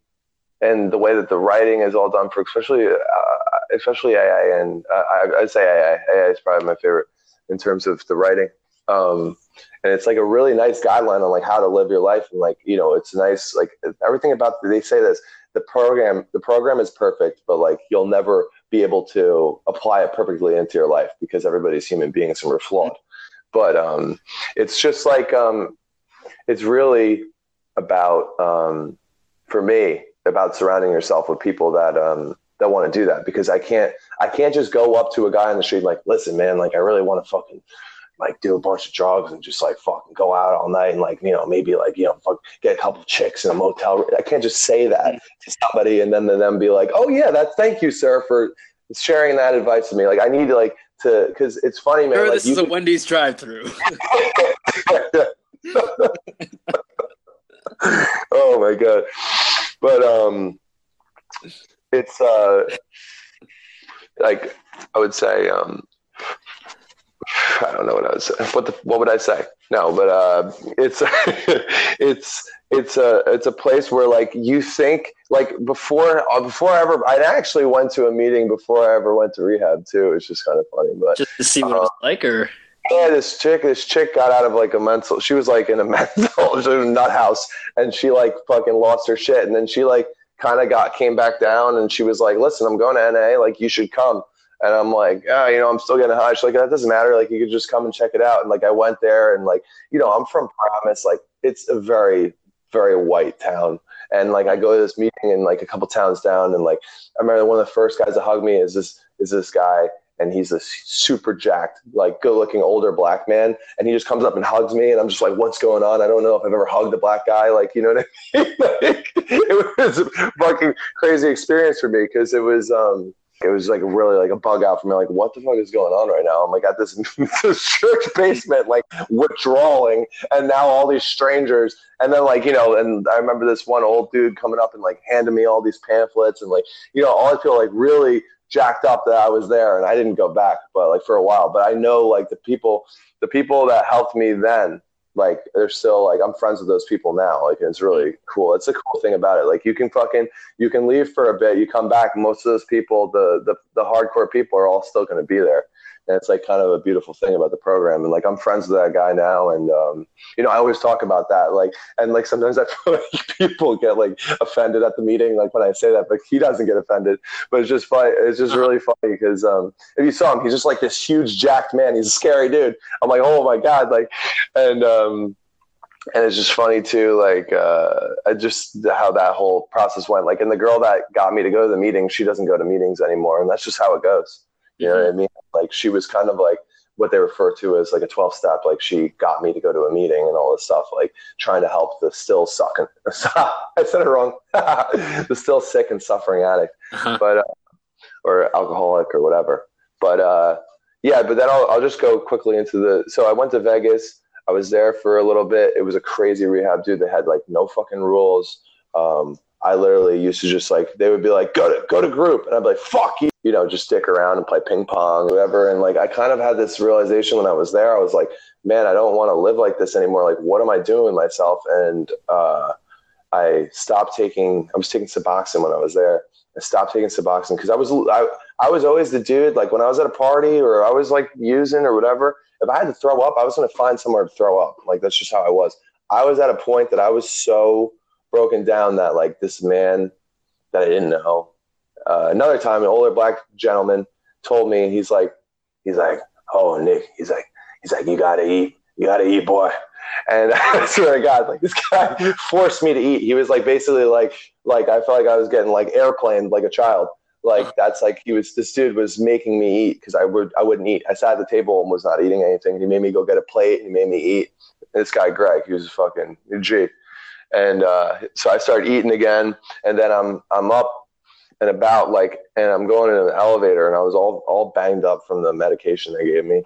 and the way that the writing is all done for especially uh, especially AA and uh, I, I'd say AA. AA is probably my favorite in terms of the writing. Um, and it's like a really nice guideline on like how to live your life and like you know it's nice like everything about they say this the program the program is perfect but like you'll never be able to apply it perfectly into your life because everybody's human beings and we're flawed. But um, it's just like um, it's really about um, for me about surrounding yourself with people that um, that want to do that because I can't I can't just go up to a guy on the street like listen man like I really want to fucking like do a bunch of drugs and just like fucking go out all night and like you know maybe like you know fuck, get a couple chicks in a motel. I can't just say that to somebody and then then be like, oh yeah, that's thank you sir for sharing that advice with me. Like I need to like to because it's funny, man. Sure, like, this is a Wendy's drive-through. oh my god but um it's uh like i would say um i don't know what i say what the what would i say no but uh it's it's it's a it's a place where like you think like before uh, before I ever I actually went to a meeting before I ever went to rehab too. It's just kind of funny, but Just to see what it was like, or yeah, this chick, this chick got out of like a mental. She was like in a mental she was nut house, and she like fucking lost her shit. And then she like kind of got came back down, and she was like, "Listen, I'm going to NA. Like, you should come." And I'm like, "Ah, you know, I'm still getting high." She's like, "That doesn't matter. Like, you could just come and check it out." And like, I went there, and like, you know, I'm from Paramus. Like, it's a very, very white town. And like, I go to this meeting in like a couple towns down, and like, I remember one of the first guys to hug me is this is this guy and he's this super jacked, like good looking older black man. And he just comes up and hugs me. And I'm just like, what's going on? I don't know if I've ever hugged a black guy. Like, you know what I mean? like, it was a fucking crazy experience for me because it was, um, it was like really like a bug out for me. Like, what the fuck is going on right now? I'm like at this, this church basement, like withdrawing, and now all these strangers. And then like you know, and I remember this one old dude coming up and like handing me all these pamphlets and like you know, all I feel like really jacked up that I was there and I didn't go back, but like for a while. But I know like the people, the people that helped me then, like they're still like I'm friends with those people now. Like it's really mm. cool. It's a cool thing about it. Like you can fucking you can leave for a bit, you come back. Most of those people, the the, the hardcore people, are all still going to be there. And it's like kind of a beautiful thing about the program. And like I'm friends with that guy now, and um, you know I always talk about that. Like and like sometimes I feel like people get like offended at the meeting, like when I say that, but he doesn't get offended. But it's just funny. It's just really funny because um, if you saw him, he's just like this huge jacked man. He's a scary dude. I'm like, oh my god, like, and um, and it's just funny too, like uh, just how that whole process went. Like, and the girl that got me to go to the meeting, she doesn't go to meetings anymore, and that's just how it goes. You know what I mean? Like she was kind of like what they refer to as like a 12 step. Like she got me to go to a meeting and all this stuff, like trying to help the still sucking. I said it wrong. the still sick and suffering addict, Uh-huh. but, uh, or alcoholic or whatever. But, uh, yeah, but then I'll, I'll just go quickly into the, so I went to Vegas. I was there for a little bit. It was a crazy rehab, dude. They had like no fucking rules. Um, I literally used to just like they would be like go to go to group, and I'd be like fuck you, you know, just stick around and play ping pong, whatever. And like I kind of had this realization when I was there. I was like, man, I don't want to live like this anymore. Like, what am I doing with myself? And uh, I stopped taking. I was taking Suboxone when I was there. I stopped taking Suboxone because I was I, I was always the dude. Like when I was at a party or I was like using or whatever. If I had to throw up, I was going to find somewhere to throw up. Like that's just how I was. I was at a point that I was so broken down that like this man that I didn't know. Uh, another time, an older black gentleman told me, he's like, he's like, oh Nick, he's like, he's like, you gotta eat, you gotta eat, boy. And I swear to God, like this guy forced me to eat. He was like basically like, like I felt like I was getting like airplane like a child. Like that's like he was. This dude was making me eat because I would I wouldn't eat. I sat at the table and was not eating anything. He made me go get a plate. and He made me eat. And this guy Greg, he was a fucking G. And uh, so I started eating again, and then I'm I'm up and about like, and I'm going in an elevator, and I was all all banged up from the medication they gave me,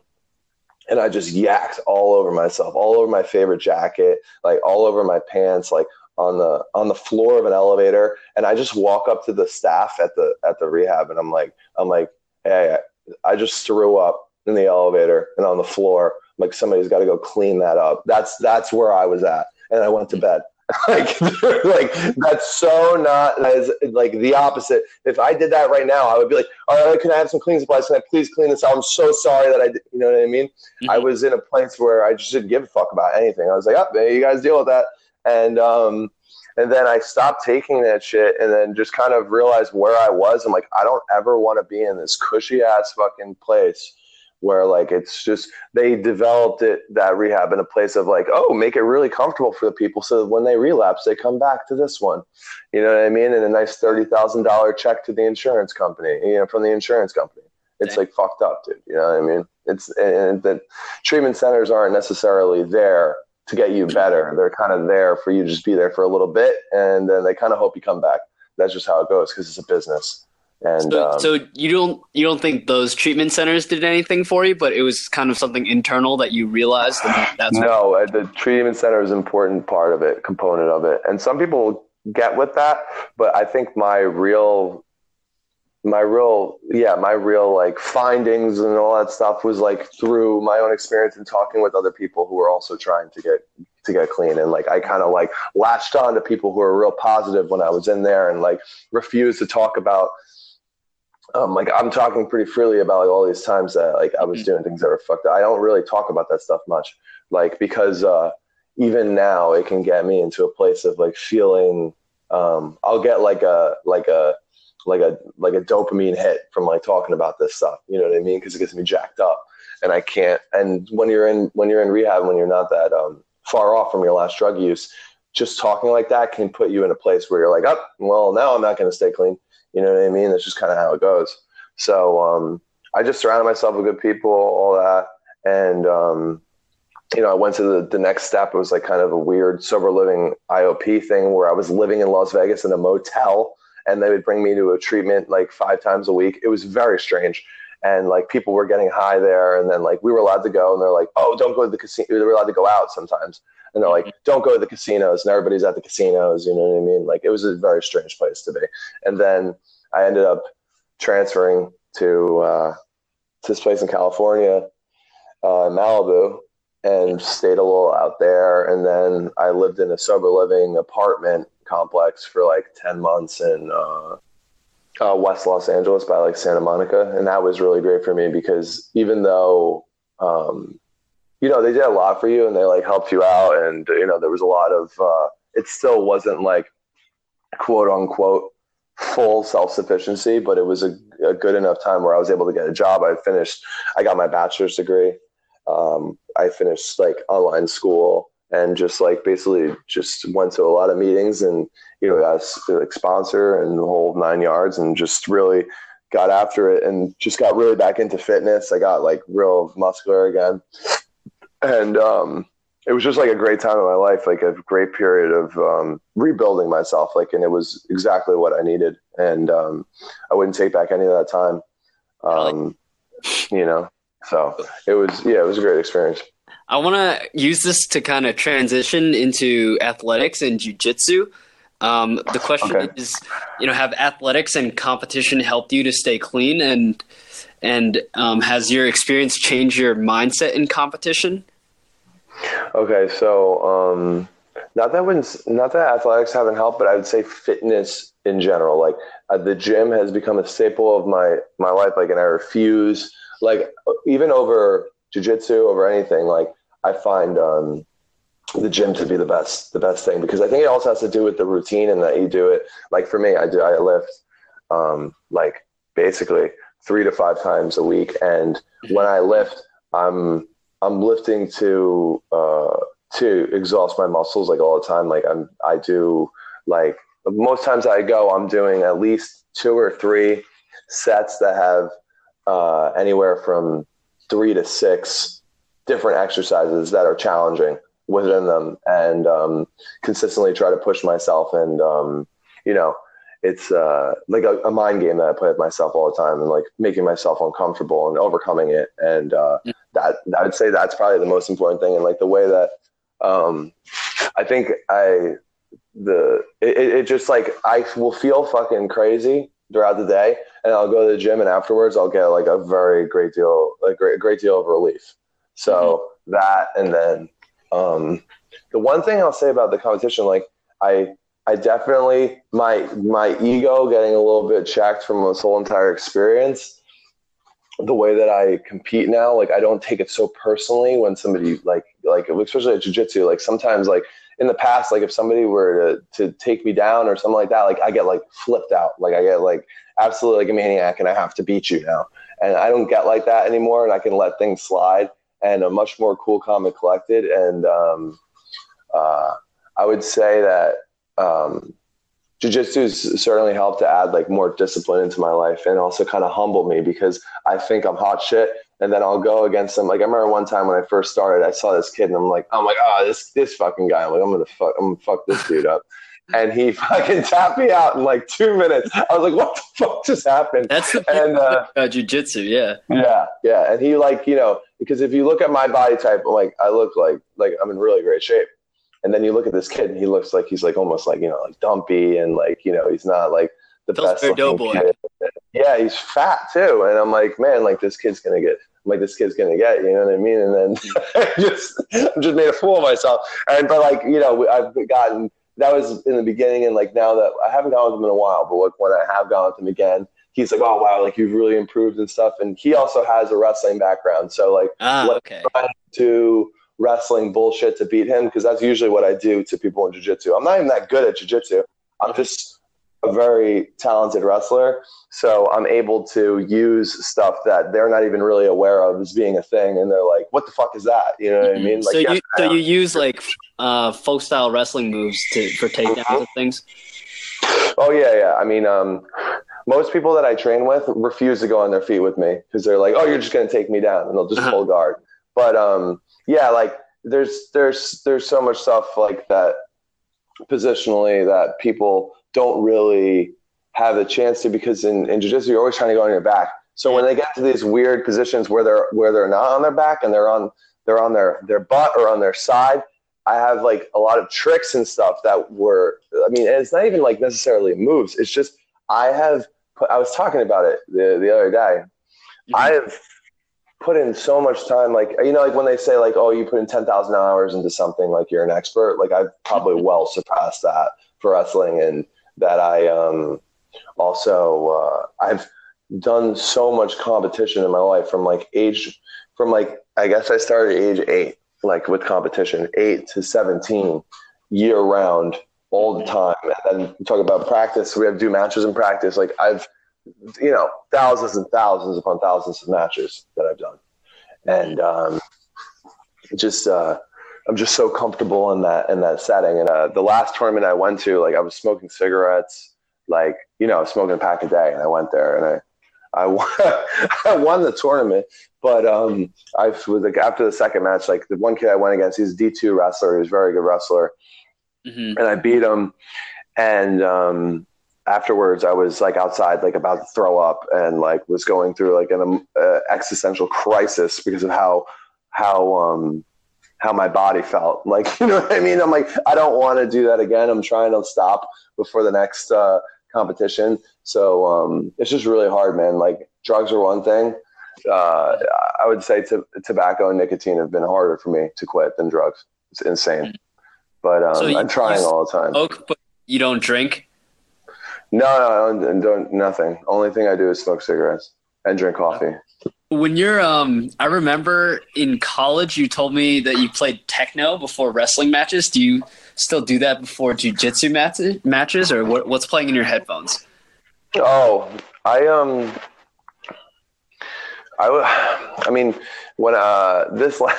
and I just yacked all over myself, all over my favorite jacket, like all over my pants, like on the on the floor of an elevator, and I just walk up to the staff at the at the rehab, and I'm like I'm like, hey, I just threw up in the elevator and on the floor. Like somebody's got to go clean that up. That's that's where I was at, and I went to bed. like, like that's so not as like the opposite. If I did that right now, I would be like, "All right, can I have some cleaning supplies? Can I please clean this out? I'm so sorry that I did." You know what I mean? Mhm. I was in a place where I just didn't give a fuck about anything. I was like, "Oh, you guys deal with that," and um, and then I stopped taking that shit, and then just kind of realized where I was. I'm like, I don't ever want to be in this cushy ass fucking place where like it's just they developed it that rehab in a place of like oh make it really comfortable for the people so that when they relapse they come back to this one. You know what i mean? And a nice $30000 check to the insurance company you know from the insurance company. It's Dang. like fucked up dude. You know what i mean? It's and the treatment centers aren't necessarily there to get you better. They're kind of there for you to just be there for a little bit and then they kind of hope you come back. That's just how it goes because it's a business And So, um, so you don't you don't think those treatment centers did anything for you, but it was kind of something internal that you realized, and that's no, uh, the treatment center is an important part of it, component of it, and some people get with that, but I think my real, my real, yeah, my real like findings and all that stuff was like through my own experience and talking with other people who were also trying to get to get clean, and like I kind of like latched on to people who were real positive when I was in there, and like refused to talk about. Um, like I'm talking pretty freely about like all these times that like I was Mhm. doing things that were fucked up. I don't really talk about that stuff much, like because uh, even now it can get me into a place of like feeling um, I'll get like a like a like a like a dopamine hit from like talking about this stuff. You know what I mean? Because it gets me jacked up, and I can't. And when you're in when you're in rehab, when you're not that um, far off from your last drug use, just talking like that can put you in a place where you're like, oh, well, now I'm not going to stay clean. You know what I mean? That's just kind of how it goes. So um, I just surrounded myself with good people, all that, and um, you know, I went to the, the next step. It was like kind of a weird sober living IOP thing where I was living in Las Vegas in a motel and they would bring me to a treatment like five times a week. It was very strange. And like people were getting high there. And then like we were allowed to go and they're like, oh, don't go to the casino. They were allowed to go out sometimes. And they're like, don't go to the casinos. And everybody's at the casinos. You know what I mean? Like it was a very strange place to be. And then I ended up transferring to, uh, to this place in California, uh, Malibu and stayed a little out there. And then I lived in a sober living apartment complex for like 10 months in uh, uh, West Los Angeles by like Santa Monica. And that was really great for me because even though, um, you know, they did a lot for you and they like helped you out. And, you know, there was a lot of, uh, it still wasn't like quote unquote full self sufficiency, but it was a, a good enough time where I was able to get a job. I finished, I got my bachelor's degree um, I finished like online school and just like basically just went to a lot of meetings and you know got a like sponsor and the whole nine yards and just really got after it and just got really back into fitness. I got like real muscular again, and um, it was just like a great time in my life, like a great period of um, rebuilding myself. Like, and it was exactly what I needed, and um, I wouldn't take back any of that time. Um, you know, so it was, yeah, it was a great experience. I want to use this to kind of transition into athletics and jujitsu. Um, the question Okay. is, you know, have athletics and competition helped you to stay clean, and and um, has your experience changed your mindset in competition? Okay, so um, not that when not that athletics haven't helped, but I would say fitness in general. Like uh, the gym has become a staple of my my life. Like, and I refuse like even over jujitsu over anything. Like I find um, the gym to be the best the best thing because I think it also has to do with the routine and that you do it. Like for me, I do I lift um, like basically three to five times a week, and when I lift, I'm I'm lifting to uh, to exhaust my muscles like all the time. Like I'm I do like most times I go, I'm doing at least two or three sets that have uh, anywhere from three to six different exercises that are challenging within them, and um, consistently try to push myself. And um, you know, it's uh, like a, a mind game that I play with myself all the time, and like making myself uncomfortable and overcoming it. And uh, that I would say that's probably the most important thing. And like the way that um, I think I the it, it just like I will feel fucking crazy throughout the day, and I'll go to the gym, and afterwards I'll get like a very great deal, a great great deal of relief. So that, and then um, the one thing I'll say about the competition, like I I definitely my my ego getting a little bit checked from this whole entire experience. The way that I compete now, like I don't take it so personally when somebody like like especially at jujitsu, like sometimes like in the past, like if somebody were to, to take me down or something like that, like I get like flipped out. Like I get like absolutely like a maniac and I have to beat you now. And I don't get like that anymore and I can let things slide and I'm much more cool, calm and collected. And um, uh, I would say that um, jujitsu certainly helped to add like more discipline into my life and also kind of humble me because I think I'm hot shit and then I'll go against them. Like I remember one time when I first started, I saw this kid and I'm like, I'm like, oh, this this fucking guy. I'm like, I'm gonna fuck, I'm gonna fuck this dude up. and he fucking tapped me out in like two minutes. I was like, "What the fuck just happened?" That's the and uh, uh, jujitsu, yeah. yeah, yeah. And he like you know because if you look at my body type, like I look like like I'm in really great shape. And then you look at this kid, and he looks like he's like almost like you know like dumpy, and like you know he's not like the Pillsbury doughboy. kid. Yeah, he's fat too, and I'm like, man, like this kid's gonna get, I'm like this kid's gonna get, you know what I mean? And then just, I'm just made a fool of myself. And but like you know, I've gotten that was in the beginning, and like now that I haven't gone with him in a while, but like when I have gone with him again, he's like, oh wow, like you've really improved and stuff. And he also has a wrestling background, so like Ah, What- okay. to wrestling bullshit to beat him because that's usually what I do to people in jiu-jitsu. I'm not even that good at jiu-jitsu. I'm just a very talented wrestler. So I'm able to use stuff that they're not even really aware of as being a thing. And they're like, what the fuck is that? You know what I mean? Like, so yes, you so you use like uh, folk style wrestling moves to for takedowns and things. Oh yeah, yeah. I mean, um, most people that I train with refuse to go on their feet with me because they're like, "Oh, you're just gonna take me down," and they'll just Uh-huh. pull guard. But um, yeah, like there's there's there's so much stuff like that positionally that people don't really have a chance to because in, in jiu-jitsu you're always trying to go on your back. So when they get to these weird positions where they're where they're not on their back and they're on they're on their their butt or on their side, I have like a lot of tricks and stuff that were. I mean, it's not even like necessarily moves. It's just I have. Put, I was talking about it the the other day. Mm-hmm. I have put in so much time. Like you know, like when they say like, oh, you put in ten thousand hours into something, like you're an expert. Like I've probably well surpassed that for wrestling, and that I um also uh, I've done so much competition in my life from like age from like I guess I started at age eight like with competition, eight to 17 year round all the time. And then talk about practice. We have to do matches in practice. Like I've, you know, thousands and thousands upon thousands of matches that I've done. And, um, just, uh, I'm just so comfortable in that, in that setting. And, uh, the last tournament I went to, like I was smoking cigarettes, like, you know, smoking a pack a day. And I went there and I, I won, I won the tournament, but um, I was like after the second match, like the one kid I went against, he's a D two wrestler. He's a very good wrestler, hmm and I beat him. And um, afterwards, I was like outside, like about to throw up, and like was going through like an um, uh, existential crisis because of how how um, how my body felt. Like you know what I mean? I'm like I don't want to do that again. I'm trying to stop before the next uh, competition. So um, it's just really hard, man. Like drugs are one thing. Uh, I would say t- tobacco and nicotine have been harder for me to quit than drugs. It's insane. But um, So you- I'm trying all the time. Smoke, but you don't drink. No, no, I don't, don't nothing. Only thing I do is smoke cigarettes and drink coffee. When you're, um, I remember in college you told me that you played techno before wrestling matches. Do you still do that before jujitsu matches, matches, or what, what's playing in your headphones? Oh, I um, I w- I mean, when uh this la-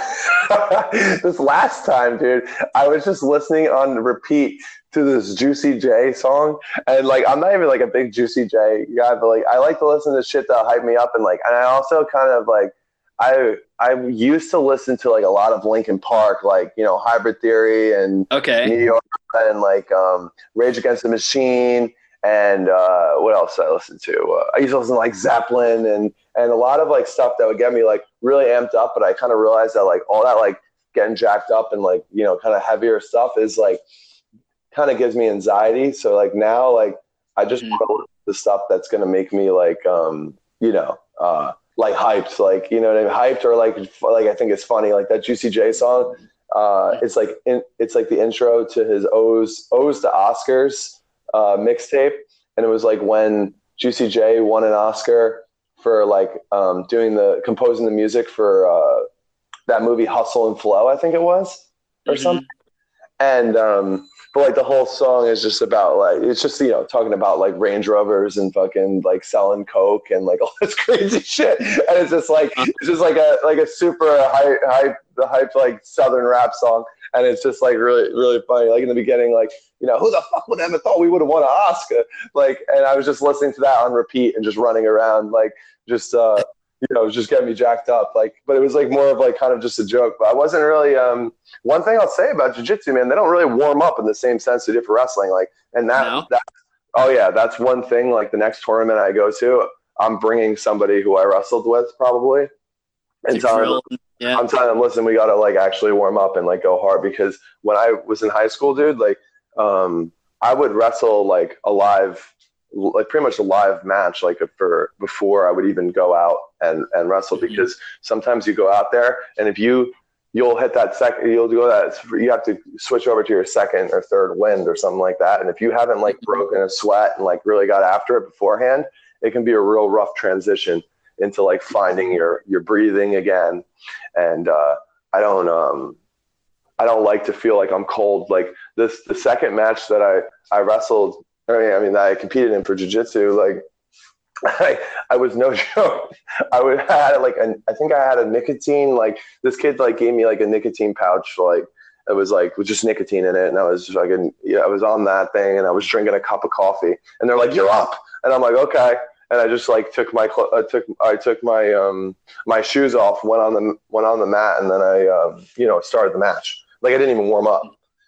this last time, dude, I was just listening on repeat to this Juicy J song, and like I'm not even like a big Juicy J guy, but like I like to listen to shit that hype me up, and like, and I also kind of like. I I used to listen to like a lot of Linkin Park, like you know Hybrid Theory and Okay. New York and like um, Rage Against the Machine and uh, what else did I listen to? Uh, I used to listen to like Zeppelin and and a lot of like stuff that would get me like really amped up. But I kind of realized that like all that like getting jacked up and like you know kind of heavier stuff is like kind of gives me anxiety. So like now like I just Mm. to listen stuff that's gonna make me like um, you know. Uh, like hyped, like you know what I mean, hyped or like like I think it's funny, like that Juicy J song. Uh, it's like in, it's like the intro to his O's O's to Oscars uh, mixtape, and it was like when Juicy J won an Oscar for like um, doing the composing the music for uh, that movie Hustle and Flow, I think it was, or Mhm. something. And um, but like the whole song is just about like it's just you know talking about like Range Rovers and fucking like selling coke and like all this crazy shit, and it's just like it's just like a like a super hype hype the hype like southern rap song, and it's just like really really funny. Like in the beginning, like you know who the fuck would ever thought we would have won an Oscar? Like, and I was just listening to that on repeat and just running around like just uh you know, just get me jacked up. Like, but it was like more of like kind of just a joke. But I wasn't really. Um, one thing I'll say about jujitsu, man, they don't really warm up in the same sense they do for wrestling. Like, and that, No? that, oh yeah, that's one thing. Like the next tournament I go to, I'm bringing somebody who I wrestled with probably, and telling drill. Yeah. I'm telling them, listen, we got to like actually warm up and like go hard because when I was in high school, dude, like, um, I would wrestle like a live, like pretty much a live match, like for before I would even go out and and wrestle Mhm. because sometimes you go out there and if you you'll hit that second, you'll go that you have to switch over to your second or third wind or something like that, and if you haven't like broken a sweat and like really got after it beforehand, it can be a real rough transition into like finding your your breathing again and uh, I don't um, I don't like to feel like I'm cold. Like this, the second match that I I wrestled, I mean, I mean I competed in for jujitsu, like I I was no joke. I would I had like an, I think I had a nicotine like this kid like gave me like a nicotine pouch like. It was like with just nicotine in it, and I was just like, yeah, I was on that thing, and I was drinking a cup of coffee, and they're like, "You're up," and I'm like, "Okay," and I just like took my I took I took my um my shoes off, went on the went on the mat, and then I um, you know started the match. Like I didn't even warm up.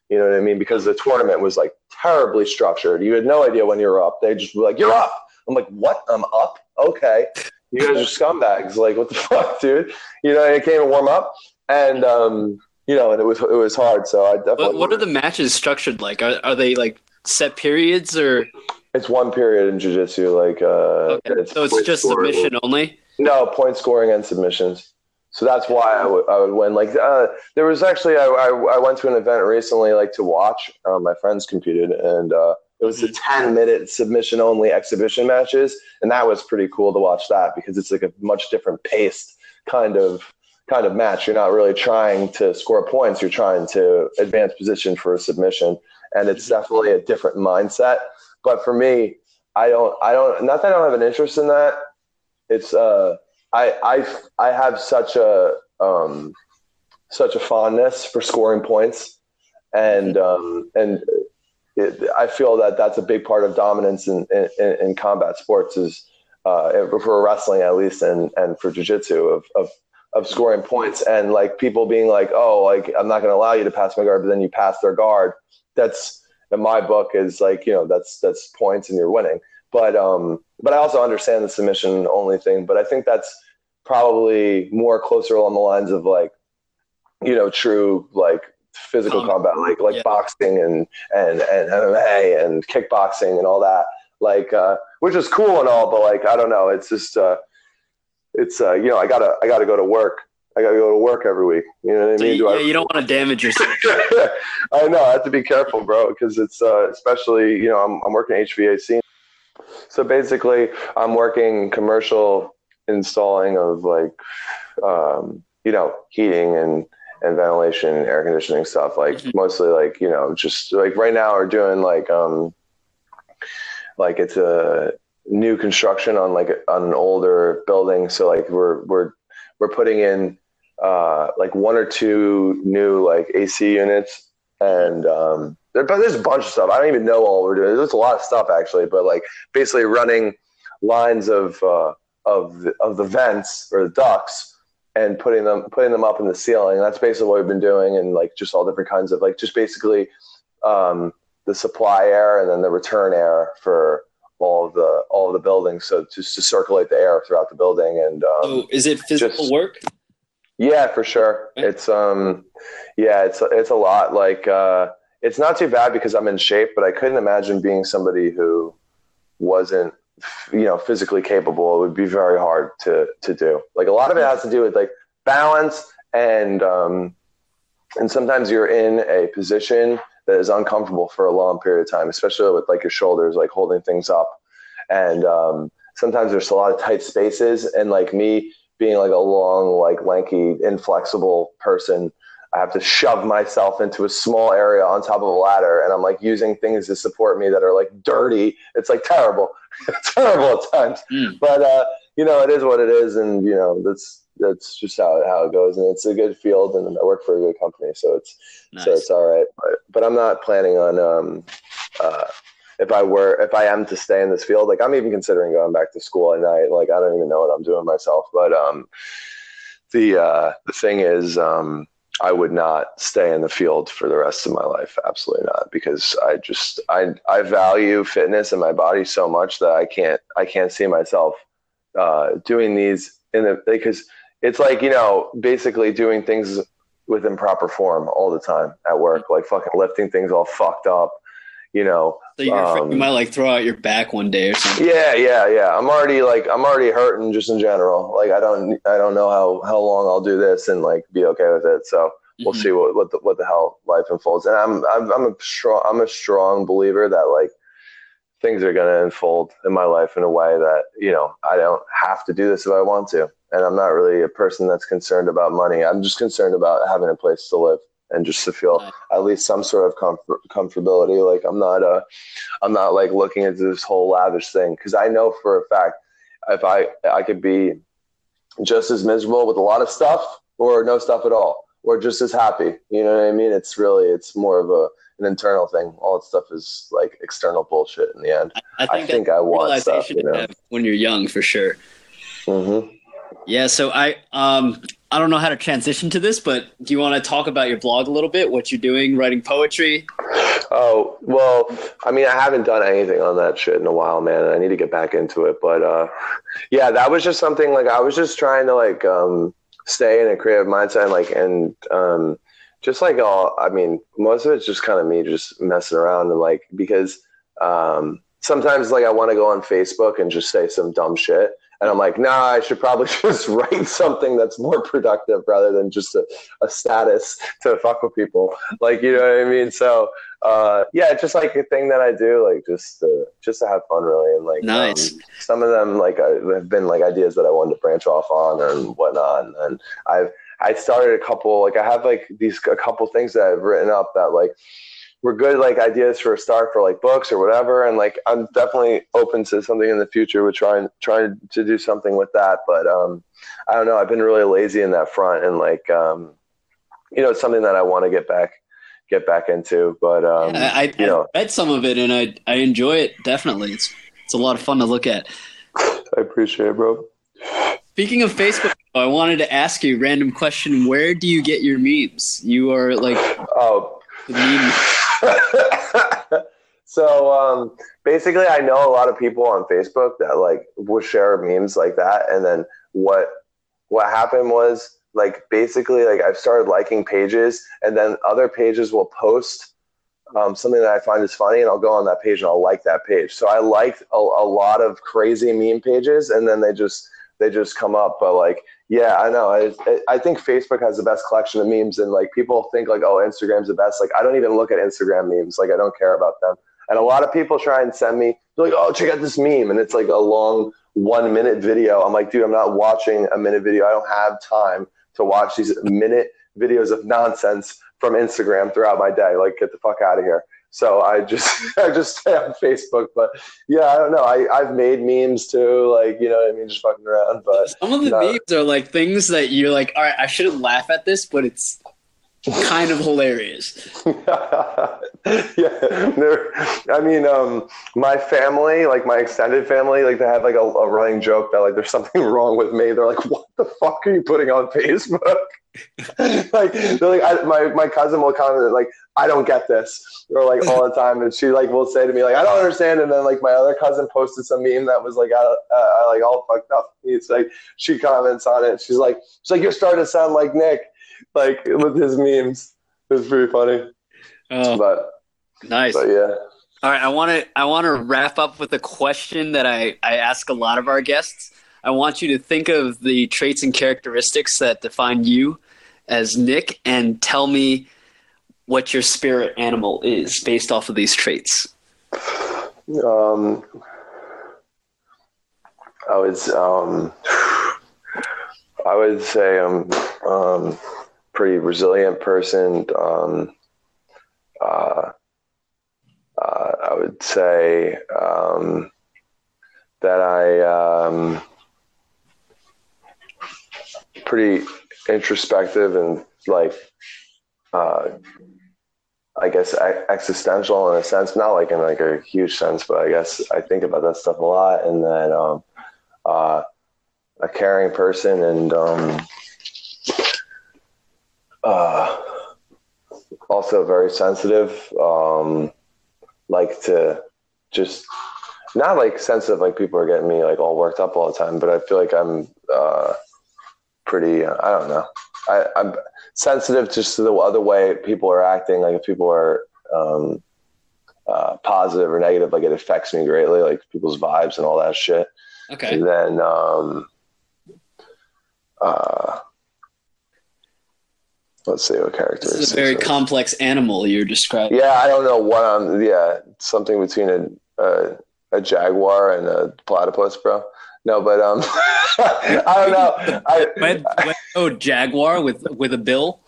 You know what I mean? Because the tournament was like terribly structured. You had no idea when you were up. They just were like, "You're up." I'm like, "What? I'm up? Okay." You guys are scumbags. Like, what the fuck, dude? You know, I can't even warm up, and um, you know, and it was it was hard. So I definitely. What, what are the matches structured like? Are, are they like set periods or It's one period in jujitsu. Like, uh, okay. so it's just scoring. submission only? No, point scoring and submissions. So that's why I would win. Like uh, there was actually I, I I went to an event recently like to watch. Uh, my friends competed and uh, it was a ten minute submission only exhibition matches, and that was pretty cool to watch that because it's like a much different paced kind of kind of match. You're not really trying to score points. You're trying to advance position for a submission, and it's definitely a different mindset. But for me, I don't I don't not that I don't have an interest in that. It's uh I I I have such a um, such a fondness for scoring points, and um, and it, I feel that that's a big part of dominance in in, in combat sports is uh, for wrestling at least, and and for jujitsu of of of scoring points and like people being like, oh, like I'm not going to allow you to pass my guard, but then you pass their guard. That's in my book is like you know that's that's points and you're winning. But um, but I also understand the submission only thing. But I think that's probably more closer along the lines of like, you know, true like physical Um, combat, like like yeah. boxing and and and MMA and kickboxing and all that. Like, uh, which is cool and all, but like I don't know, it's just uh, it's uh, you know I gotta I gotta go to work. I gotta go to work every week. You know what I So mean? you, Do I- yeah, you don't want to damage yourself. I know. I have to be careful, bro, because it's uh, especially you know I'm I'm working HVAC. So basically, I'm working commercial installing of like um, you know heating and and ventilation, and air conditioning stuff. Like Mhm. mostly like you know just like right now we're doing like um like it's a new construction on like on an older building. So like we're we're we're putting in uh, like one or two new like AC units, and um, but there's a bunch of stuff. I don't even know all we're doing. There's a lot of stuff actually, but like basically running lines of uh, of the, of the vents or the ducts and putting them putting them up in the ceiling. That's basically what we've been doing, and like just all different kinds of like just basically um, the supply air and then the return air for all of the all of the buildings. So just to circulate the air throughout the building and um, So is it physical Just- work? yeah, for sure. Okay. It's um, yeah, it's it's a lot. Like uh, it's not too bad because I'm in shape, but I couldn't imagine being somebody who wasn't, you know, physically capable. It would be very hard to to do. Like a lot of it has to do with like balance and um, and sometimes you're in a position that is uncomfortable for a long period of time, especially with like your shoulders, like holding things up, and um, sometimes there's a lot of tight spaces, and like me being like a long, like lanky, inflexible person, I have to shove myself into a small area on top of a ladder, and I'm like using things to support me that are like dirty. It's like terrible, terrible at times. Mm. But uh, you know, it is what it is, and you know that's that's just how how it goes. And it's a good field, and I work for a good company, so it's so it's all right. But but I'm not planning on um, uh, if I were if I am to stay in this field, like I'm even considering going back to school at night. Like I don't even know what I'm doing myself. But um, the uh, the thing is, um, I would not stay in the field for the rest of my life. Absolutely not, because I just I I value fitness and my body so much that I can't I can't see myself uh, doing these in the because it's like you know basically doing things with improper form all the time at work, like fucking lifting things all fucked up, you know. So you're um, you might like throw out your back one day or something. Yeah, yeah, yeah. I'm already like I'm already hurting just in general. Like I don't I don't know how how long I'll do this and like be okay with it. So we'll mm-hmm. see what what the, what the hell life unfolds. And I'm I'm I'm a strong I'm a strong believer that like things are going to unfold in my life in a way that you know I don't have to do this if I want to and I'm not really a person that's concerned about money. I'm just concerned about having a place to live and just to feel at least some sort of comfort, comfortability. Like I'm not a, I'm not like looking into this whole lavish thing because I know for a fact if I I could be just as miserable with a lot of stuff or no stuff at all or just as happy. You know what I mean? It's really it's more of a an internal thing. All that stuff is like external bullshit in the end. I, I think, I, think I want stuff. You know? when you're young, for sure. Mm-hmm. Yeah, so I um I don't know how to transition to this, but do you want to talk about your blog a little bit? What you're doing, writing poetry? Oh well, I mean, I haven't done anything on that shit in a while, man. I need to get back into it. But uh, yeah, that was just something like I was just trying to like um, stay in a creative mindset, and, like and um, just like all. I mean, most of it's just kind of me just messing around and like because um, sometimes like I want to go on Facebook and just say some dumb shit and I'm like, nah, I should probably just write something that's more productive rather than just a, a status to fuck with people. Like, you know what I mean? So, uh, yeah, just like a thing that I do, like just to, just to have fun, really. And like, nice. Um, some of them, like, I, have been like ideas that I wanted to branch off on and whatnot. And I've, I started a couple, like, I have like these, a couple things that I've written up that like, were good like ideas for a start for like books or whatever and like i'm definitely open to something in the future with trying trying to do something with that but um i don't know i've been really lazy in that front and like um you know it's something that i want to get back get back into but um yeah, I, you know I read some of it and i i enjoy it definitely it's it's a lot of fun to look at i appreciate it bro Speaking of Facebook, I wanted to ask you a random question. Where do you get your memes? You are like oh so um, basically, I know a lot of people on Facebook that like will share memes like that, and then what what happened was like basically like I've started liking pages, and then other pages will post um, something that I find is funny, and I'll go on that page and I'll like that page. So I liked a, a lot of crazy meme pages, and then they just they just come up. But like yeah, I know. I, I think Facebook has the best collection of memes, and like people think like, oh, Instagram's the best. Like, I don't even look at Instagram memes. Like, I don't care about them. And a lot of people try and send me like, oh, check out this meme, and it's like a long one minute video. I'm like, dude, I'm not watching a minute video. I don't have time to watch these minute videos of nonsense from Instagram throughout my day. Like, get the fuck out of here. So I just I just stay on Facebook. But yeah, I don't know. I, I've made memes too, like, you know what I mean, just fucking around. But some of the no. memes are like things that you're like, all right, I shouldn't laugh at this, but it's kind of hilarious. yeah, I mean, um, my family, like my extended family, like they have like a, a, running joke that like there's something wrong with me. They're like, "What the fuck are you putting on Facebook?" like they're like, I, my my cousin will comment like, "I don't get this," or like all the time, and she like will say to me like, "I don't understand," and then like my other cousin posted some meme that was like, uh, uh, like all fucked up. It's like she comments on it. She's like, she's like, "You're starting to sound like Nick." like with his memes. It was pretty funny. Oh, but nice. But yeah. All right, I want to I want to wrap up with a question that I I ask a lot of our guests. I want you to think of the traits and characteristics that define you as Nick and tell me what your spirit animal is based off of these traits. Um, I was um, I would say I'm um, pretty resilient person. Um, uh, uh, I would say um, that I um, pretty introspective and like uh, I guess existential in a sense, not like in like a huge sense, but I guess I think about that stuff a lot. And then um, uh, a caring person and um, uh, also very sensitive. Um, like to just not like sensitive, like people are getting me like all worked up all the time, but I feel like I'm uh, pretty. I don't know. I, I'm sensitive just to the other way people are acting. Like if people are um, uh, positive or negative, like it affects me greatly, like people's vibes and all that shit. Okay. And then, um, uh, let's see what character this is a very complex animal you're describing. Yeah, I don't know what I'm. Yeah, something between a, a, a jaguar and a platypus, bro. No, but um, I don't know. I, oh, jaguar with with a bill.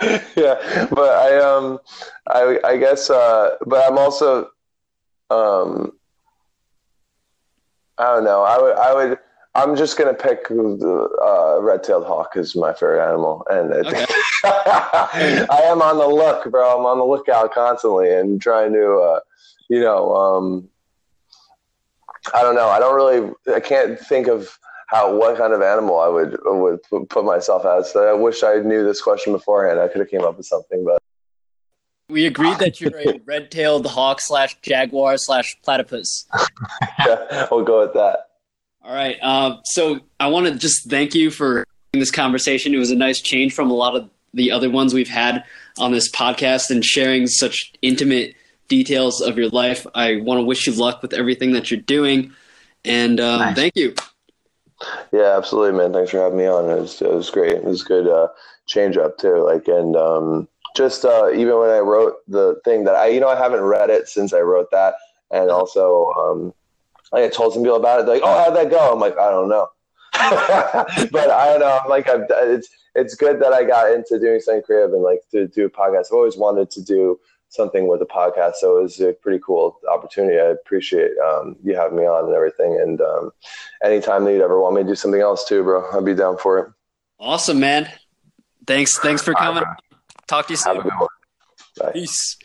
yeah, but I um, I I guess uh, but I'm also um, I don't know. I would I would. I'm just gonna pick the uh, red-tailed hawk as my favorite animal, and okay. I am on the look, bro. I'm on the lookout constantly and trying to, uh, you know, um, I don't know. I don't really. I can't think of how what kind of animal I would would put myself as. So I wish I knew this question beforehand. I could have came up with something, but we agreed that you're a red-tailed hawk slash jaguar slash platypus. yeah, we'll go with that. All right. Uh, so I want to just thank you for this conversation. It was a nice change from a lot of the other ones we've had on this podcast and sharing such intimate details of your life. I want to wish you luck with everything that you're doing, and um, nice. thank you. Yeah, absolutely, man. Thanks for having me on. It was, it was great. It was good uh, change up too. Like, and um, just uh, even when I wrote the thing that I, you know, I haven't read it since I wrote that, and uh-huh. also um, I told some people about it. They're like, "Oh, how'd that go?" I'm like, "I don't know." but I don't know. I'm like, I've, it's it's good that I got into doing something creative and like to do a podcast. I've always wanted to do something with a podcast, so it was a pretty cool opportunity. I appreciate um, you having me on and everything. And um, anytime that you'd ever want me to do something else too, bro, I'd be down for it. Awesome, man. Thanks. Thanks for coming. Right, Talk to you soon. Peace.